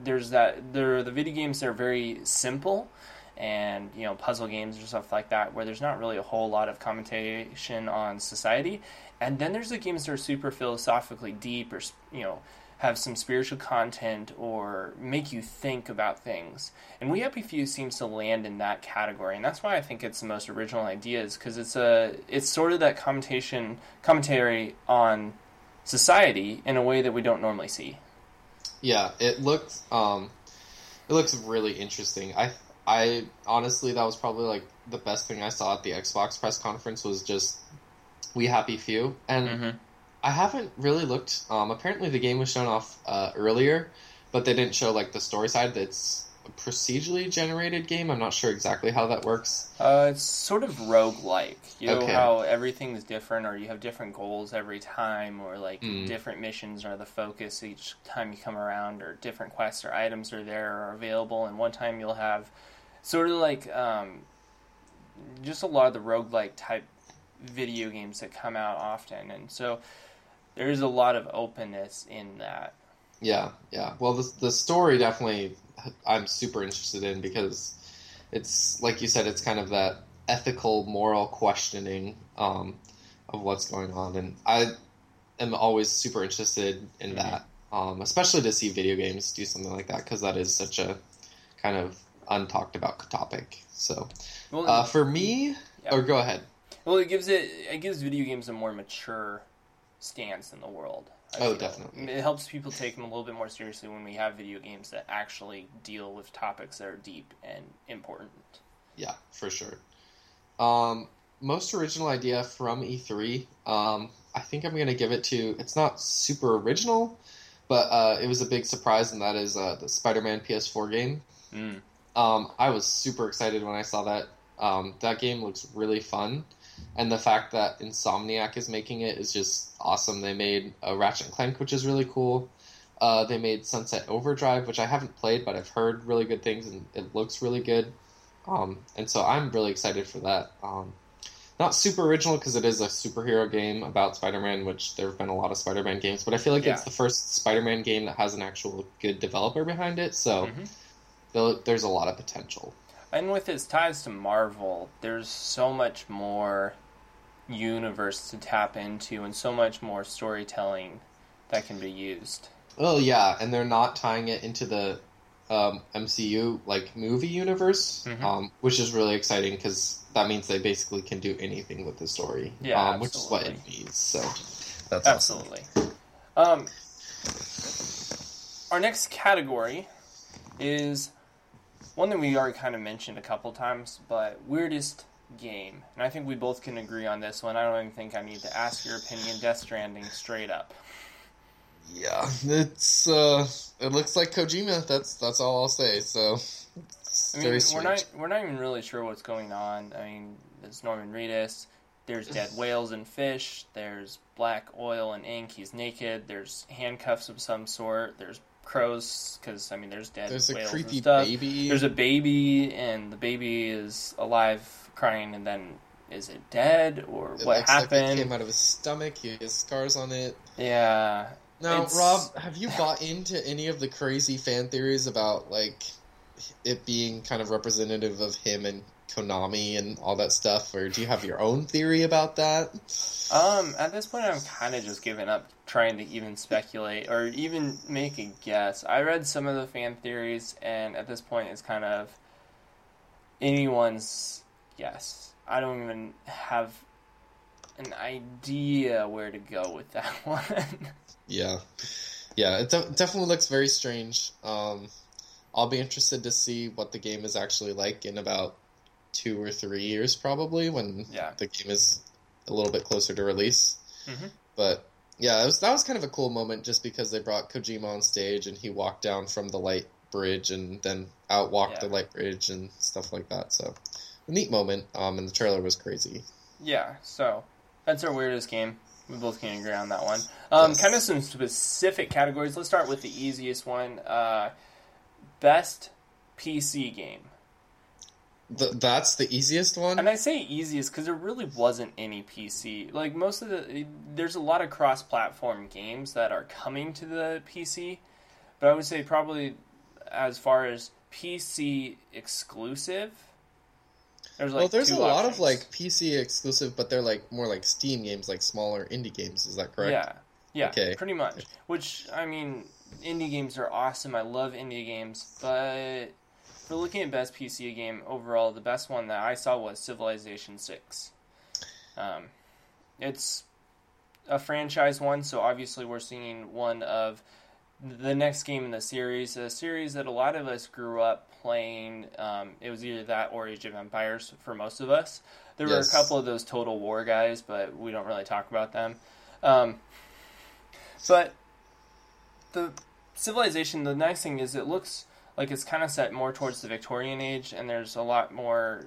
there's that there the video games that are very simple, and you know puzzle games or stuff like that, where there's not really a whole lot of commentation on society. And then there's the games that are super philosophically deep, or you know have some spiritual content or make you think about things. And We Happy Few seems to land in that category, and that's why I think it's the most original ideas because it's a it's sort of that commentation commentary on society in a way that we don't normally see. Yeah, it looked um, it looks really interesting. I I honestly that was probably like the best thing I saw at the Xbox press conference was just We Happy Few, and Mm-hmm. I haven't really looked. Um, apparently the game was shown off uh, earlier, but they didn't show like the story side. That's a procedurally generated game. I'm not sure exactly how that works. Uh, it's sort of roguelike. You know Okay. how everything's different, or you have different goals every time, or like Mm. different missions are the focus each time you come around, or different quests or items are there or available. And one time you'll have sort of like um, just a lot of the roguelike type video games that come out often. And so there's a lot of openness in that. Yeah, yeah. Well, the the story definitely I'm super interested in because it's like you said, it's kind of that ethical, moral questioning um, of what's going on, and I am always super interested in Mhm. that, um, especially to see video games do something like that because that is such a kind of untalked about topic. So, Well, uh, for me, Yeah. or go ahead. Well, it gives it it gives video games a more mature stance in the world. I Oh, feel. definitely. It helps people take them a little bit more seriously when we have video games that actually deal with topics that are deep and important. Yeah, for sure. Um, most original idea from E3. Um, I think I'm going to give it to. It's not super original, but uh, it was a big surprise, and that is uh, the Spider-Man PS4 game. Mm. Um, I was super excited when I saw that. Um, that game looks really fun, and the fact that Insomniac is making it is just awesome. They made a Ratchet and Clank, which is really cool. Uh, they made Sunset Overdrive, which I haven't played, but I've heard really good things, and it looks really good. Um, and so I'm really excited for that. Um, not super original because it is a superhero game about Spider-Man, which there have been a lot of Spider-Man games, but I feel like Yeah. it's the first Spider-Man game that has an actual good developer behind it. So Mhm. There- there's a lot of potential. And with his ties to Marvel, there's so much more universe to tap into and so much more storytelling that can be used. Oh yeah, and they're not tying it into the um, MCU like movie universe, Mhm. um, which is really exciting because that means they basically can do anything with the story, Yeah, um, which is what it absolutely. needs. So that's awesome. Absolutely. Um, our next category is one that we already kind of mentioned a couple times, but weirdest game. And I think we both can agree on this one. I don't even think I need to ask your opinion. Death Stranding, straight up. Yeah, it's uh, it looks like Kojima. That's that's all I'll say. So I mean, we're not we're not even really sure what's going on. I mean, there's Norman Reedus. There's dead *laughs* whales and fish. There's black oil and ink. He's naked. There's handcuffs of some sort. There's crows because I mean, there's dead There's a creepy and stuff. baby. There's a baby, and the baby is alive, crying, and then is it dead or It what looks like it happened? came out of his stomach. He has scars on it. Yeah, Now, It's- Rob, have you bought into any of the crazy fan theories about like it being kind of representative of him and Konami and all that stuff, or do you have your own theory about that? Um, at this point, I'm kind of just giving up trying to even speculate or even make a guess. I read some of the fan theories, and at this point, it's kind of anyone's guess. I don't even have an idea where to go with that *laughs* one. Yeah, yeah, it de- definitely looks very strange. Um, I'll be interested to see what the game is actually like in about two or three years, probably when Yeah. the game is a little bit closer to release. Mhm. But yeah, it was, that was kind of a cool moment, just because they brought Kojima on stage and he walked down from the light bridge and then outwalked Yeah. the light bridge and stuff like that. So a neat moment. Um, and the trailer was crazy. yeah, so that's our weirdest game. We both can agree on that one. Um, Yes. Kind of some specific categories. Let's start with the easiest one. Uh, best PC game. Th- that's the easiest one. And I say easiest because there really wasn't any PC. Like most of the, there's a lot of cross-platform games that are coming to the PC, but I would say probably as far as PC exclusive, there's like well, there's a lot of like PC exclusive, but they're like more like Steam games, like smaller indie games. Is that correct? yeah, yeah, Okay. pretty much. Which I mean, indie games are awesome. I love indie games, but for looking at best PC game overall, the best one that I saw was Civilization Six. Um, it's a franchise one, so obviously we're seeing one of the next game in the series, a series that a lot of us grew up playing. Um, it was either that or Age of Empires for most of us. There were a couple of those Total War guys, but we don't really talk about them. Um, but the Civilization, the nice thing is it looks like it's kind of set more towards the Victorian age, and there's a lot more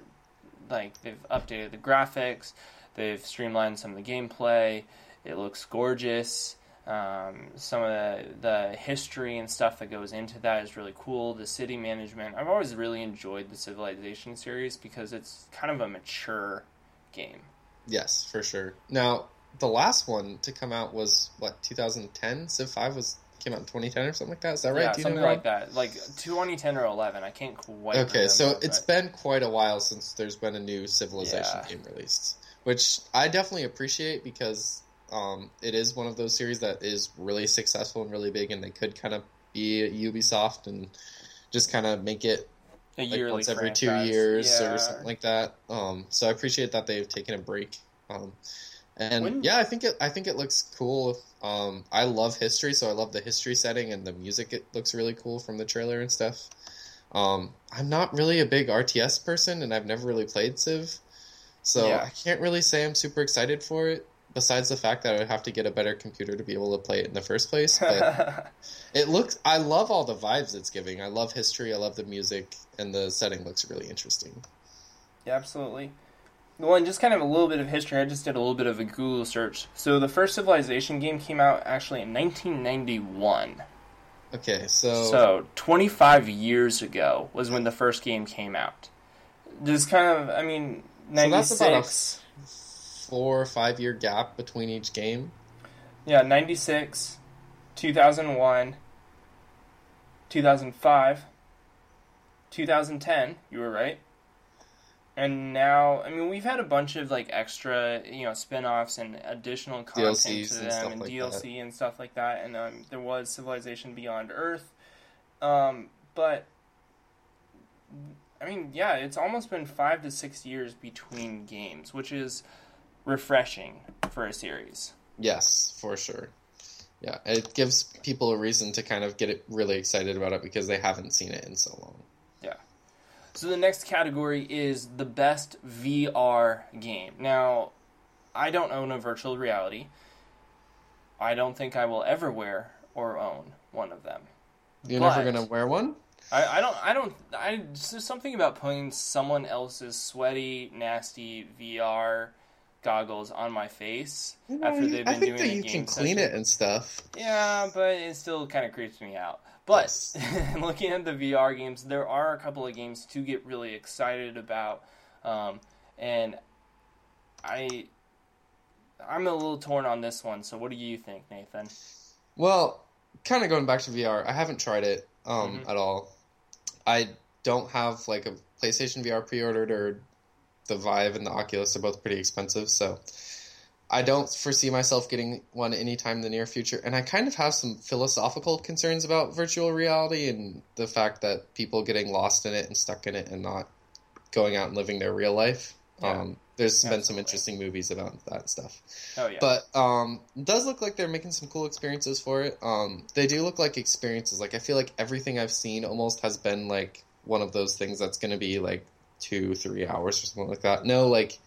like they've updated the graphics, they've streamlined some of the gameplay. It looks gorgeous. Um, some of the, the history and stuff that goes into that is really cool. The city management. I've always really enjoyed the Civilization series because it's kind of a mature game. Yes, for sure. Now, the last one to come out was what 2010. Civ Five was came out in 2010 or something like that. Is that right? Yeah, something like that. Like 2010 or 11. I can't quite. Okay, so it's but- been quite a while since there's been a new Civilization Yeah. game released, which I definitely appreciate because um, it is one of those series that is really successful and really big, and they could kind of be Ubisoft and just kind of make it a like yearly once every two years Yeah. or something like that. Um, so I appreciate that they've taken a break. Um, and When- yeah, I think it I think it looks cool. Um, I love history, so I love the history setting and the music. It looks really cool from the trailer and stuff. Um, I'm not really a big RTS person, and I've never really played Civ, so Yeah. I can't really say I'm super excited for it. Besides the fact that I would have to get a better computer to be able to play it in the first place, but *laughs* it looks. I love all the vibes it's giving. I love history. I love the music, and the setting looks really interesting. Yeah, absolutely. Well, and just kind of a little bit of history. I just did a little bit of a Google search. So the first Civilization game came out actually in 1991. Okay, so, So 25 years ago was when the first game came out. Just kind of, I mean, So 96. that's about a four or five year gap between each game. Yeah, 96, 2001, 2005, 2010, you were right. And now, I mean, we've had a bunch of like extra, you know, spin-offs and additional content DLCs to and them stuff and like DLC and stuff like that. And um, there was Civilization Beyond Earth. Um, but I mean, yeah, it's almost been 5 to 6 years between games, which is refreshing for a series. Yes, for sure. Yeah, it gives people a reason to kind of get really excited about it because they haven't seen it in so long. So the next category is the best VR game. Now, I don't own a virtual reality. I don't think I will ever wear or own one of them. You're But- never gonna wear one? I, I don't I don't I there's something about putting someone else's sweaty, nasty VR goggles on my face after they've I been think doing that you can clean session. it and stuff. Yeah, but it still kind of creeps me out. But *laughs* looking at the VR games, there are a couple of games to get really excited about, um, and I, I'm a little torn on this one. So, what do you think, Nathan? Well, kind of going back to VR, I haven't tried it um, Mhm. at all. I don't have like a PlayStation VR pre-ordered or the Vive and the Oculus are both pretty expensive, so I don't foresee myself getting one anytime in the near future. And I kind of have some philosophical concerns about virtual reality and the fact that people getting lost in it and stuck in it and not going out and living their real life. Yeah. Um, there's been some interesting movies about that stuff. Oh yeah. But um, it does look like they're making some cool experiences for it. Um, they do look like experiences. Like I feel like everything I've seen almost has been like one of those things that's going to be like two, three hours or something like that. No, like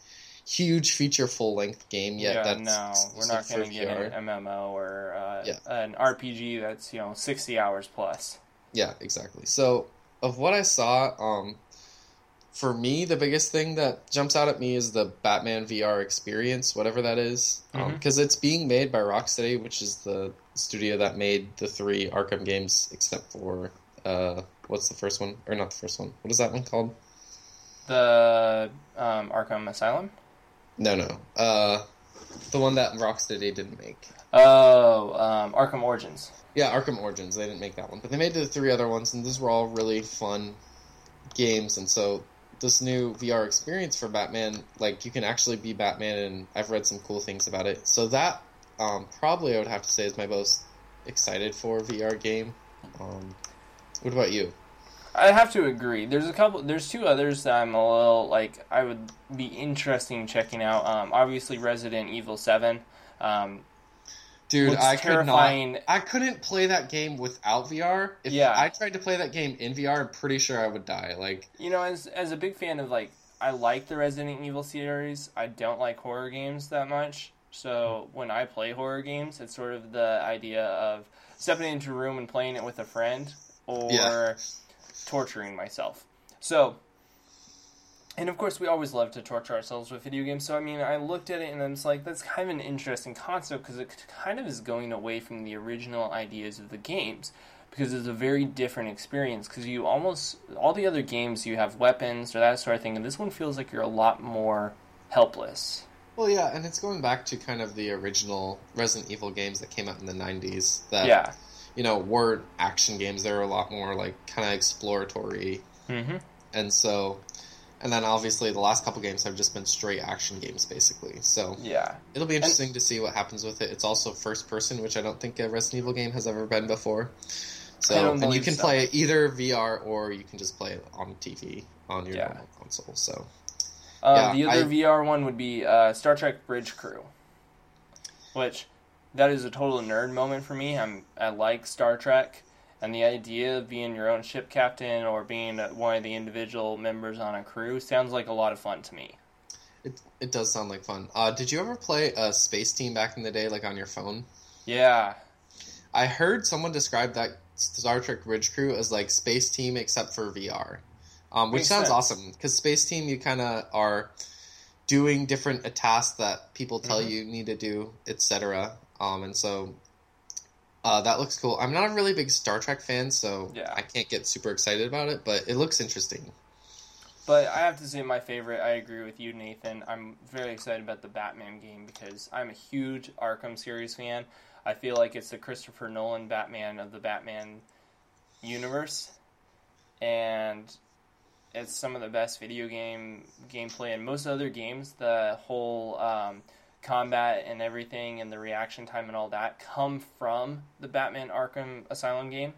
huge feature full length game yet. yeah, that's no, we're not going to get an MMO or uh, Yeah. an RPG that's you know sixty hours plus. Yeah, exactly. So, of what I saw, um, for me, the biggest thing that jumps out at me is the Batman VR experience, whatever that is, because it's being made by Rocksteady, which is the studio that made the three Arkham games, except for uh, what's the first one? Or not the first one? What is that one called? The um, Arkham Asylum. No, no, uh, the one that Rocksteady didn't make. Oh, um, Arkham Origins. Yeah, Arkham Origins. They didn't make that one, but they made the three other ones, and these were all really fun games. And so, this new VR experience for Batman, like you can actually be Batman, and I've read some cool things about it. So that um, probably I would have to say is my most excited for VR game. Um, what about you? I have to agree. There's a couple. There's two others that I'm a little like I would be interested in checking out. Um, obviously, Resident Evil Seven. Um, Dude, I could not. I couldn't play that game without VR. If Yeah. I tried to play that game in VR, I'm pretty sure I would die. Like, you know, as as a big fan of like, I like the Resident Evil series. I don't like horror games that much. So when I play horror games, it's sort of the idea of stepping into a room and playing it with a friend, or Yeah. Torturing myself. So, and of course, we always love to torture ourselves with video games. So, I mean, I looked at it and I'm like, that's kind of an interesting concept because it kind of is going away from the original ideas of the games. Because it's a very different experience. Because you almost, all the other games, you have weapons or that sort of thing. And this one feels like you're a lot more helpless. well, yeah, and it's going back to kind of the original Resident Evil games that came out in the '90s. That yeah. You know, weren't action games. They were a lot more like kind of exploratory, hmm and so, and then obviously the last couple games have just been straight action games, basically. So Yeah. it'll be interesting to see what happens with it. It's also first person, which I don't think a Resident Evil game has ever been before. So, and you can so. play it either VR or you can just play it on TV on your Yeah. normal console. So, Um, Yeah, the other I- VR one would be uh, Star Trek Bridge Crew, which that is a total nerd moment for me. I'm I like Star Trek, and the idea of being your own ship captain or being one of the individual members on a crew sounds like a lot of fun to me. it it does sound like fun. Uh, did you ever play a Space Team back in the day, like on your phone? Yeah, I heard someone describe that Star Trek Bridge Crew as like Space Team except for VR, um, which Makes sounds sense. awesome because Space Team you kind of are doing different tasks that people tell Mhm. you need to do, etc. Um, and so uh, that looks cool. I'm not a really big Star Trek fan, so Yeah. I can't get super excited about it, but it looks interesting. but I have to say my favorite. I agree with you, Nathan. I'm very excited about the Batman game because I'm a huge Arkham series fan. I feel like it's the Christopher Nolan Batman of the Batman universe, and it's some of the best video game gameplay. And most other games, the whole um, combat and everything, and the reaction time and all that come from the Batman Arkham Asylum game.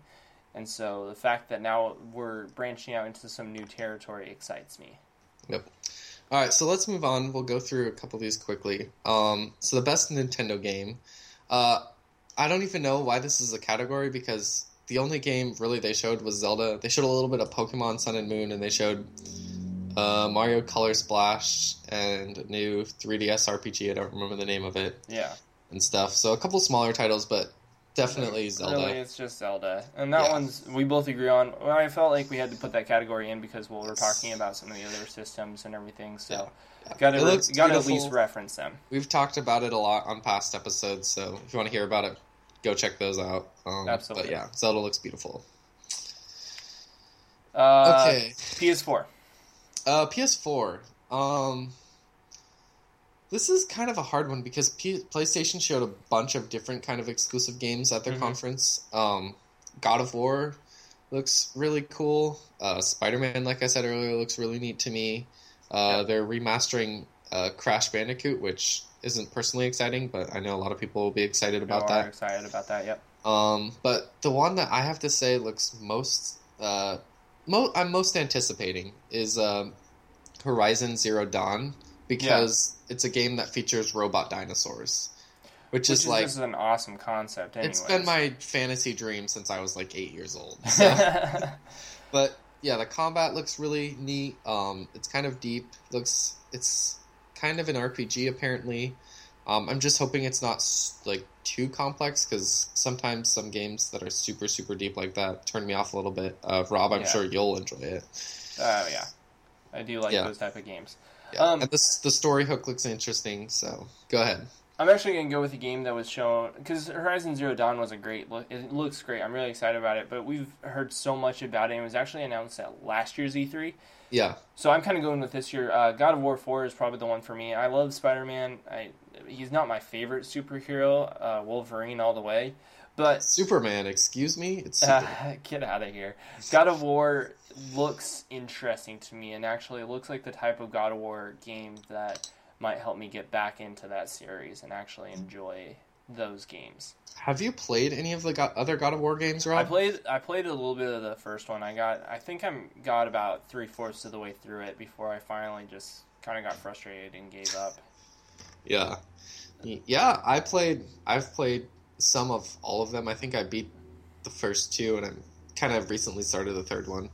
And so the fact that now we're branching out into some new territory excites me. Yep. All right, so let's move on. We'll go through a couple of these quickly. Um, so the best Nintendo game. Uh, I don't even know why this is a category because the only game really they showed was Zelda. They showed a little bit of Pokemon Sun and Moon, and they showed uh, Mario Color Splash and a new 3DS RPG. I don't remember the name of it Yeah. and stuff. So a couple smaller titles, but definitely Zelda. Really, it's just Zelda, and that Yeah. one's we both agree on. Well, I felt like we had to put that category in because well, we're talking about some of the other systems and everything, so Yeah. gotta re- gotta at least reference them. We've talked about it a lot on past episodes, so if you want to hear about it, go check those out. Um, Absolutely. But yeah, Zelda looks beautiful. Uh, Okay. PS4. Uh, PS4. Um, This is kind of a hard one because P- PlayStation showed a bunch of different kind of exclusive games at their Mhm. conference. Um, God of War looks really cool. Uh, Spider Man, like I said earlier, looks really neat to me. Uh, Yeah. They're remastering uh, Crash Bandicoot, which isn't personally exciting, but I know a lot of people will be excited about People that. excited about that. Yep. Um, but the one that I have to say looks most, uh, mo- I'm most anticipating is um Horizon Zero Dawn because it's a game that features robot dinosaurs, which, Which is is like an awesome concept. Anyways. it's been my fantasy dream since I was like eight years old. *laughs* So. but yeah, the combat looks really neat. Um, it's kind of deep. Looks it's kind of an RPG apparently. Um, I'm just hoping it's not like too complex because sometimes some games that are super super deep like that turn me off a little bit. Uh, Rob, I'm Yeah. sure you'll enjoy it. Oh yeah, I do like Yeah. those type of games. Yeah. Um, and this the story hook looks interesting. So go ahead. I'm actually gonna go with a game that was shown because Horizon Zero Dawn was a great look. It looks great. I'm really excited about it. But we've heard so much about it. It was actually announced at last year's E3. Yeah, So I'm kind of going with this year. Uh, God of War 4 is probably the one for me. I love Spider Man. I he's not my favorite superhero. Uh, Wolverine all the way, but Superman. Excuse me. It's *laughs* Superman. uh, get out of here. God of War looks interesting to me, and actually looks like the type of God of War game that might help me get back into that series and actually enjoy those games. Have you played any of the go- other God of War games, Rob? I played I played a little bit of the first one. I got I think I'm got about three fourths of the way through it before I finally just kind of got frustrated and gave up. Yeah. Yeah, I played I've played some of all of them. I think I beat the first two and I'm kind of recently started the third one.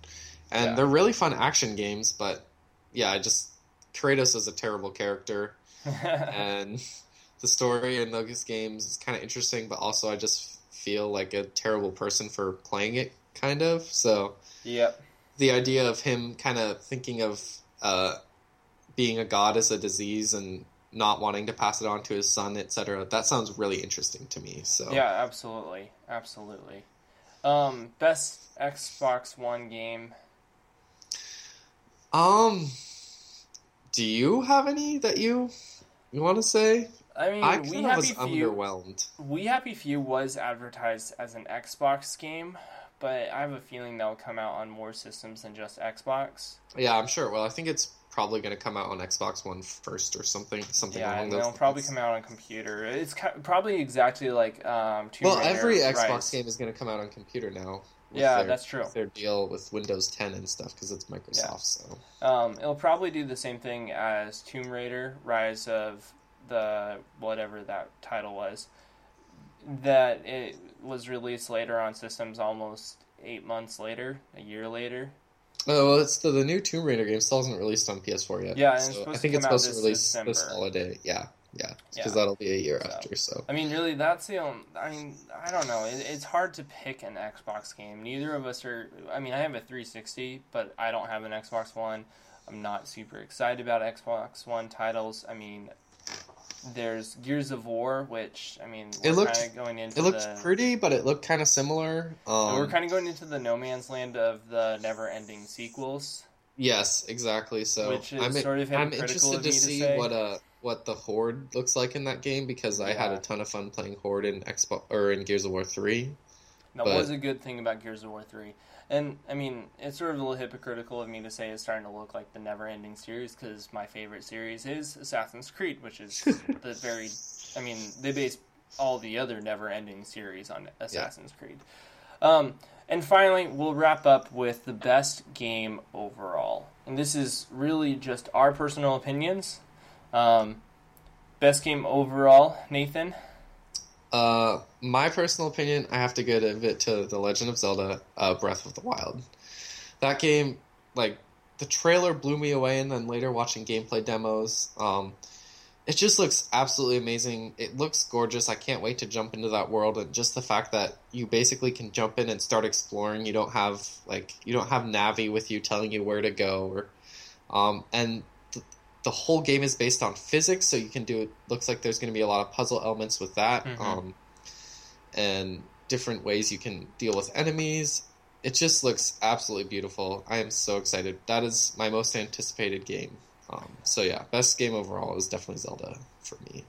And Yeah. they're really fun action games, but yeah, I just Kratos is a terrible character *laughs* and the story in those games is kind of interesting, but also I just feel like a terrible person for playing it kind of. So yep. the idea of him kind of thinking of uh, being a god as a disease and not wanting to pass it on to his son, etc. That sounds really interesting to me. So Yeah, absolutely, absolutely. Um, best Xbox One game. Um, do you have any that you you want to say? I mean, I We kind of was Happy Few. underwhelmed. We Happy Few was advertised as an Xbox game, but I have a feeling that'll come out on more systems than just Xbox. Yeah, I'm sure. Well, I think it's probably going to come out on Xbox One first or something. Something Yeah, along those. they'll probably come out on computer. It's ki- probably exactly like um. Tomb Well, Raider, every Xbox Rise. game is going to come out on computer now. Yeah, their- that's true. Their deal with Windows 10 and stuff because it's Microsoft. So Um, it'll probably do the same thing as Tomb Raider: Rise of the whatever that title was. That it was released later on systems, almost eight months later, a year later. Oh, well, it's the, the new Tomb Raider game still hasn't released on PS4 yet. Yeah, and so I think to it's supposed to release December. this holiday. Yeah, yeah, because Yeah. that'll be a year So. after. So I mean, really, that's the only. I mean, I don't know. It, it's hard to pick an Xbox game. Neither of us are. I mean, I have a 360, but I don't have an Xbox One. I'm not super excited about Xbox One titles. I mean, there's Gears of War, which I mean, It looked- going into it looked the. pretty, but it looked kind of similar. Um, we're kind of going into the no man's land of the never-ending sequels. yes, exactly. So Which is I'm, sort of I'm interested of to me to see what uh what the Horde looks like in that game because I had a ton of fun playing Horde in Xbox or in Gears of War three. That But- was a good thing about Gears of War 3. And, I mean, it's sort of a little hypocritical of me to say it's starting to look like the never ending series because my favorite series is Assassin's Creed, which is *laughs* the very. I mean, they base all the other never ending series on Assassin's Creed. Um, and finally, we'll wrap up with the best game overall. And this is really just our personal opinions. Um, best game overall, Nathan? Uh, my personal opinion, I have to give it to The Legend of Zelda: uh, Breath of the Wild. That game, like the trailer, blew me away, and then later watching gameplay demos, um, it just looks absolutely amazing. It looks gorgeous. I can't wait to jump into that world, and just the fact that you basically can jump in and start exploring. You don't have like you don't have Navi with you telling you where to go, or um, and the whole game is based on physics, so you can do it. Looks like there's going to be a lot of puzzle elements with that, Mhm. um, and different ways you can deal with enemies. It just looks absolutely beautiful. I am so excited. That is my most anticipated game Um, so yeah, best game overall is definitely Zelda for me.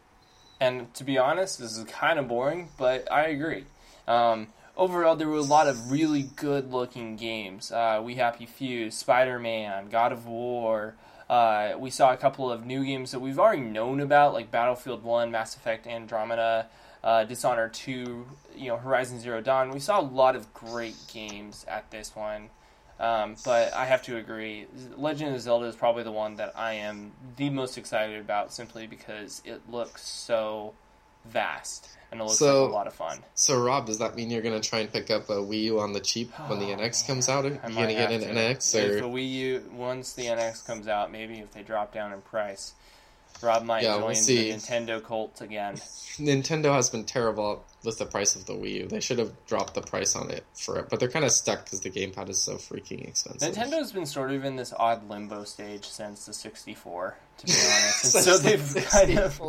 And to be honest, this is kind of boring, but I agree. Um, overall, there were a lot of really good looking games. Uh, we Happy Few, Spider Man, God of War. Uh, we saw a couple of new games that we've already known about, like Battlefield 1, Mass Effect Andromeda, uh, Dishonored 2, you know, Horizon Zero Dawn. We saw a lot of great games at this one. Um, but I have to agree, Legend of Zelda is probably the one that I am the most excited about, simply because it looks so vast and it looks So- like a lot of fun. So Rob, does that mean you're gonna try and pick up a Wii U on the cheap when the *sighs* NX comes out? Are you I gonna get an to. NX If the or? Wii U, once the NX comes out, maybe if they drop down in price, Rob might Yeah, join we'll the Nintendo cult again. *laughs* Nintendo has been terrible with the price of the Wii U. They should have dropped the price on it for it, but they're kind of stuck because the gamepad is so freaking expensive. Nintendo's been sort of in this odd limbo stage since the 64, to be *laughs* honest. So they've kind of.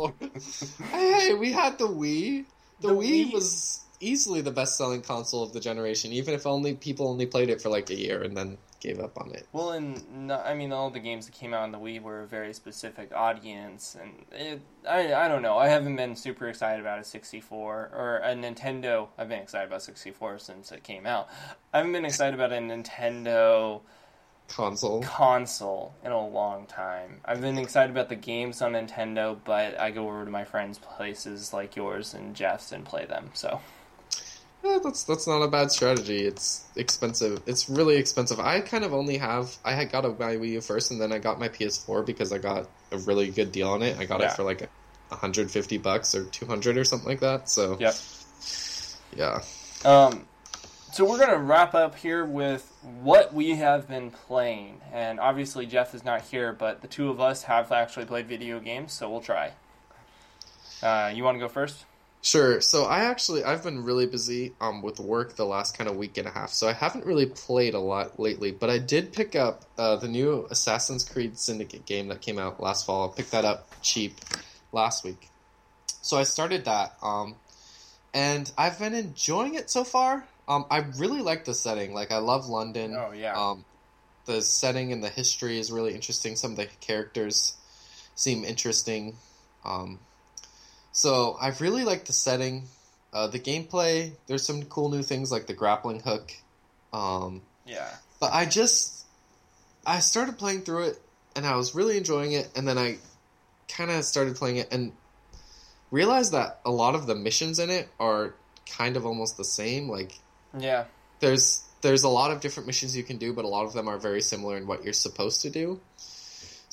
hey, we had the Wii. The, The Wii, Wii- was easily the best-selling console of the generation, even if only people only played it for like a year and then gave up on it. Well, and no, I mean, all the games that came out on the Wii were a very specific audience, and it, I, I don't know. I haven't been super excited about a 64 or a Nintendo. I've been excited about 64 since it came out. I haven't been excited about a Nintendo Console. console in a long time. I've been excited about the games on Nintendo, but I go over to my friends' places like yours and Jeff's and play them. So Yeah, that's that's not a bad strategy. It's expensive. It's really expensive. I kind of only have. I had got a my Wii U first, and then I got my PS4 because I got a really good deal on it. I got Yeah. it for like a 150 bucks or 200 or something like that. So Yep. yeah. Um, so we're gonna wrap up here with what we have been playing, and obviously Jeff is not here, but the two of us have actually played video games, so we'll try. Uh, you want to go first? Sure. So I actually I've been really busy um with work the last kind of week and a half. So I haven't really played a lot lately, but I did pick up uh, the new Assassin's Creed Syndicate game that came out last fall. I picked that up cheap last week. So I started that um and I've been enjoying it so far. Um I really like the setting. Like I love London. Oh yeah. Um, the setting and the history is really interesting. Some of the characters seem interesting. Um, so I really like the setting. Uh, the gameplay, there's some cool new things like the grappling hook. Um, yeah. but I just I started playing through it and I was really enjoying it and then I kind of started playing it and realized that a lot of the missions in it are kind of almost the same like Yeah. there's there's a lot of different missions you can do, but a lot of them are very similar in what you're supposed to do.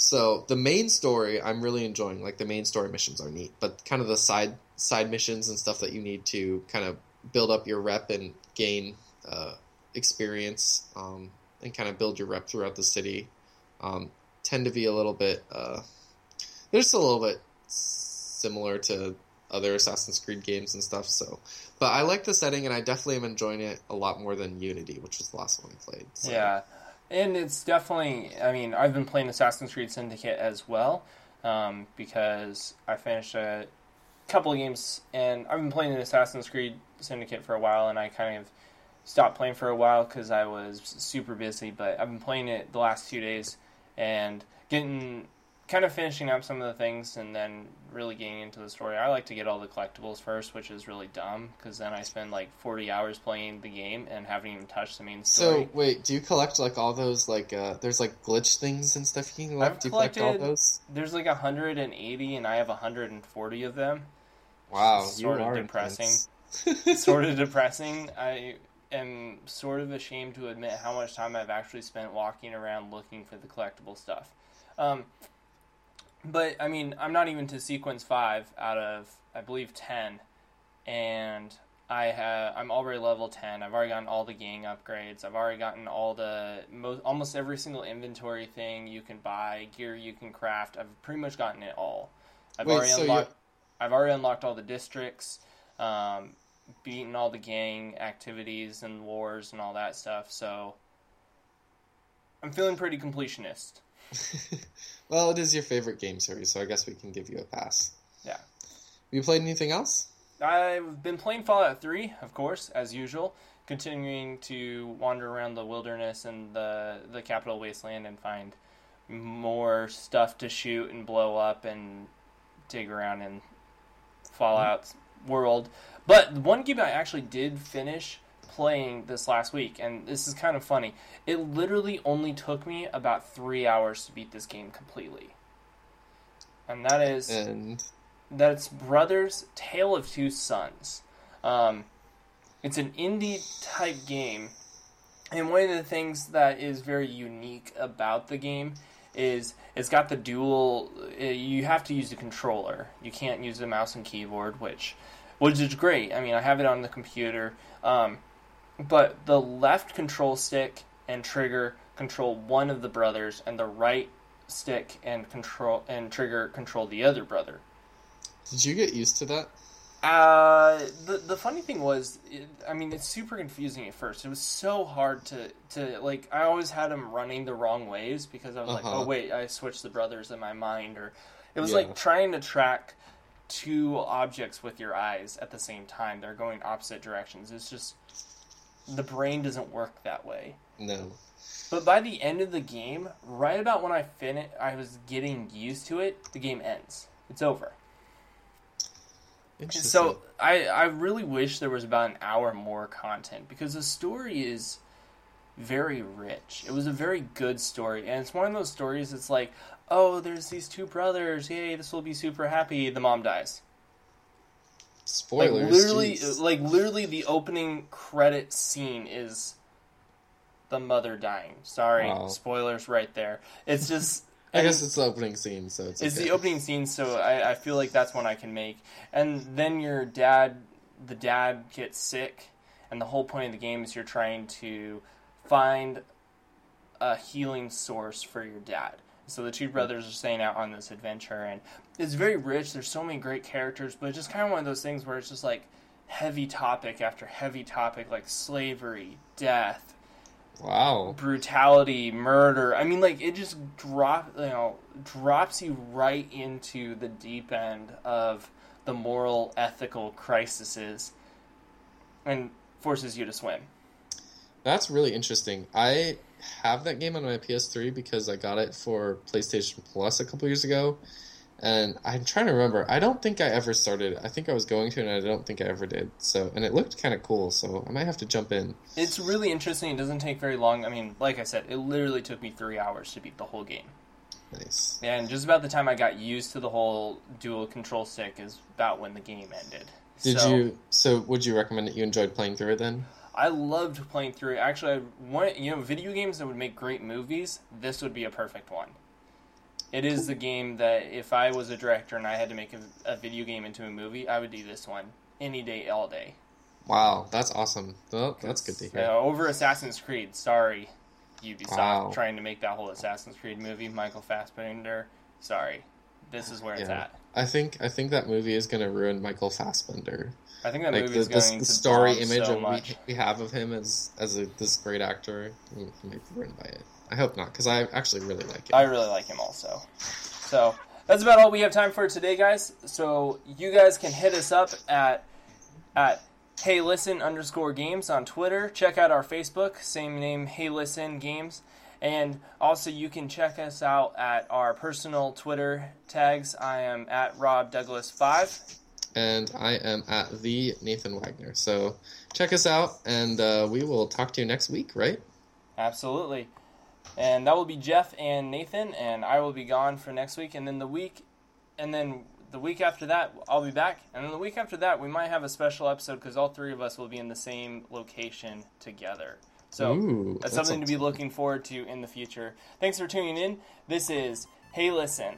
So the main story I'm really enjoying. Like the main story missions are neat, but kind of the side side missions and stuff that you need to kind of build up your rep and gain uh, experience um, and kind of build your rep throughout the city um, tend to be a little bit. Uh, they're just a little bit similar to other Assassin's Creed games and stuff. So, but I like the setting, and I definitely am enjoying it a lot more than Unity, which was the last one I played. So. Yeah, and it's definitely. I mean, I've been playing Assassin's Creed Syndicate as well um, because I finished a couple of games, and I've been playing Assassin's Creed Syndicate for a while, and I kind of stopped playing for a while because I was super busy. But I've been playing it the last few days and getting kind of finishing up some of the things, and then really getting into the story. I like to get all the collectibles first, which is really dumb because then I spend like forty hours playing the game and haven't even touched the main story. So wait, do you collect like all those like uh there's like glitch things and stuff you can collect? I've Do you collect all those? There's like 180, and I have 140 of them. Wow, sort of depressing. sort of *laughs* depressing. I am sort of ashamed to admit how much time I've actually spent walking around looking for the collectible stuff. Um, but I mean, I'm not even to sequence five out of I believe ten, and I have I'm already level ten. I've already gotten all the gang upgrades. I've already gotten all the most almost every single inventory thing you can buy, gear you can craft. I've pretty much gotten it all. I've Wait, already so unlocked. I've already unlocked all the districts, um, beaten all the gang activities and wars and all that stuff. So I'm feeling pretty completionist. *laughs* well, it is your favorite game series, so I guess we can give you a pass. Yeah. Have you played anything else? I've been playing Fallout 3, of course, as usual, continuing to wander around the wilderness and the the capital wasteland and find more stuff to shoot and blow up and dig around in Fallout world. But one game I actually did finish playing this last week, and this is kind of funny. It literally only took me about three hours to beat this game completely, and that is And that's Brothers Tale of Two Sons. Um, it's an indie type game, and one of the things that is very unique about the game is it's got the dual. uh, You have to use the controller. You can't use the mouse and keyboard, which which is great. I mean, I have it on the computer, um, but the left control stick and trigger control one of the brothers, and the right stick and control and trigger control the other brother. did you get used to that? Uh, the the funny thing was, it, I mean, it's super confusing at first. It was so hard to to like. I always had them running the wrong ways because I was like, Uh-huh. oh wait, I switched the brothers in my mind, or it was Yeah. like trying to track two objects with your eyes at the same time. They're going opposite directions. It's just the brain doesn't work that way. No. But by the end of the game, right about when I fin I was getting used to it. The game ends. It's over. Interesting. So I I really wish there was about an hour more content because the story is very rich. It was a very good story, and it's one of those stories. that's like, oh, there's these two brothers. Yay, this will be super happy. The mom dies. Spoilers. Like literally, jeez. like literally, the opening credit scene is the mother dying. Sorry, Wow. spoilers right there. It's just. *laughs* I guess it's the opening scene, so it's It's okay. the opening scene, so I, I feel like that's one I can make. And then your dad, the dad gets sick, and the whole point of the game is you're trying to find a healing source for your dad. So the two brothers are staying out on this adventure, and it's very rich. There's so many great characters, but it's just kind of one of those things where it's just like heavy topic after heavy topic, like slavery, death, Wow. brutality, murder. I mean, like it just drop you know drops you right into the deep end of the moral, ethical crises, and forces you to swim. That's really interesting. I have that game on my PS3 because I got it for PlayStation Plus a couple years ago. And I'm trying to remember. I don't think I ever started. I think I was going to, and I don't think I ever did. So, and it looked kind of cool. So I might have to jump in. It's really interesting. It doesn't take very long. I mean, like I said, it literally took me three hours to beat the whole game. Nice. And just about the time I got used to the whole dual control stick is about when the game ended. Did So- you? So, would you recommend that you enjoyed playing through it then? I loved playing through it. Actually, I want you know video games that would make great movies. This would be a perfect one. It is the game that if I was a director and I had to make a, a video game into a movie, I would do this one any day, all day. Wow, that's awesome. Well, that's good to hear. Uh, over Assassin's Creed. Sorry, Ubisoft, Wow. trying to make that whole Assassin's Creed movie. Michael Fassbender. Sorry, this is where it's at. I think I think that movie is going to ruin Michael Fassbender. I think that Like movie the, going the to story image so we, we have of him as as a, this great actor might be ruined by it. I hope not, because I actually really like it. I really like him also. So that's about all we have time for today, guys. So you guys can hit us up at at Hey Listen underscore Games on Twitter. Check out our Facebook, same name, Hey Listen Games, and also you can check us out at our personal Twitter tags. I am at Rob Douglas five. And I am at the Nathan Wagner. So check us out, and uh, we will talk to you next week, right? Absolutely. And that will be Jeff and Nathan, and I will be gone for next week. And then the week, and then the week after that, I'll be back. And then the week after that, we might have a special episode because all three of us will be in the same location together. So Ooh, that's that something to be looking forward to in the future. Thanks for tuning in. This is Hey Listen.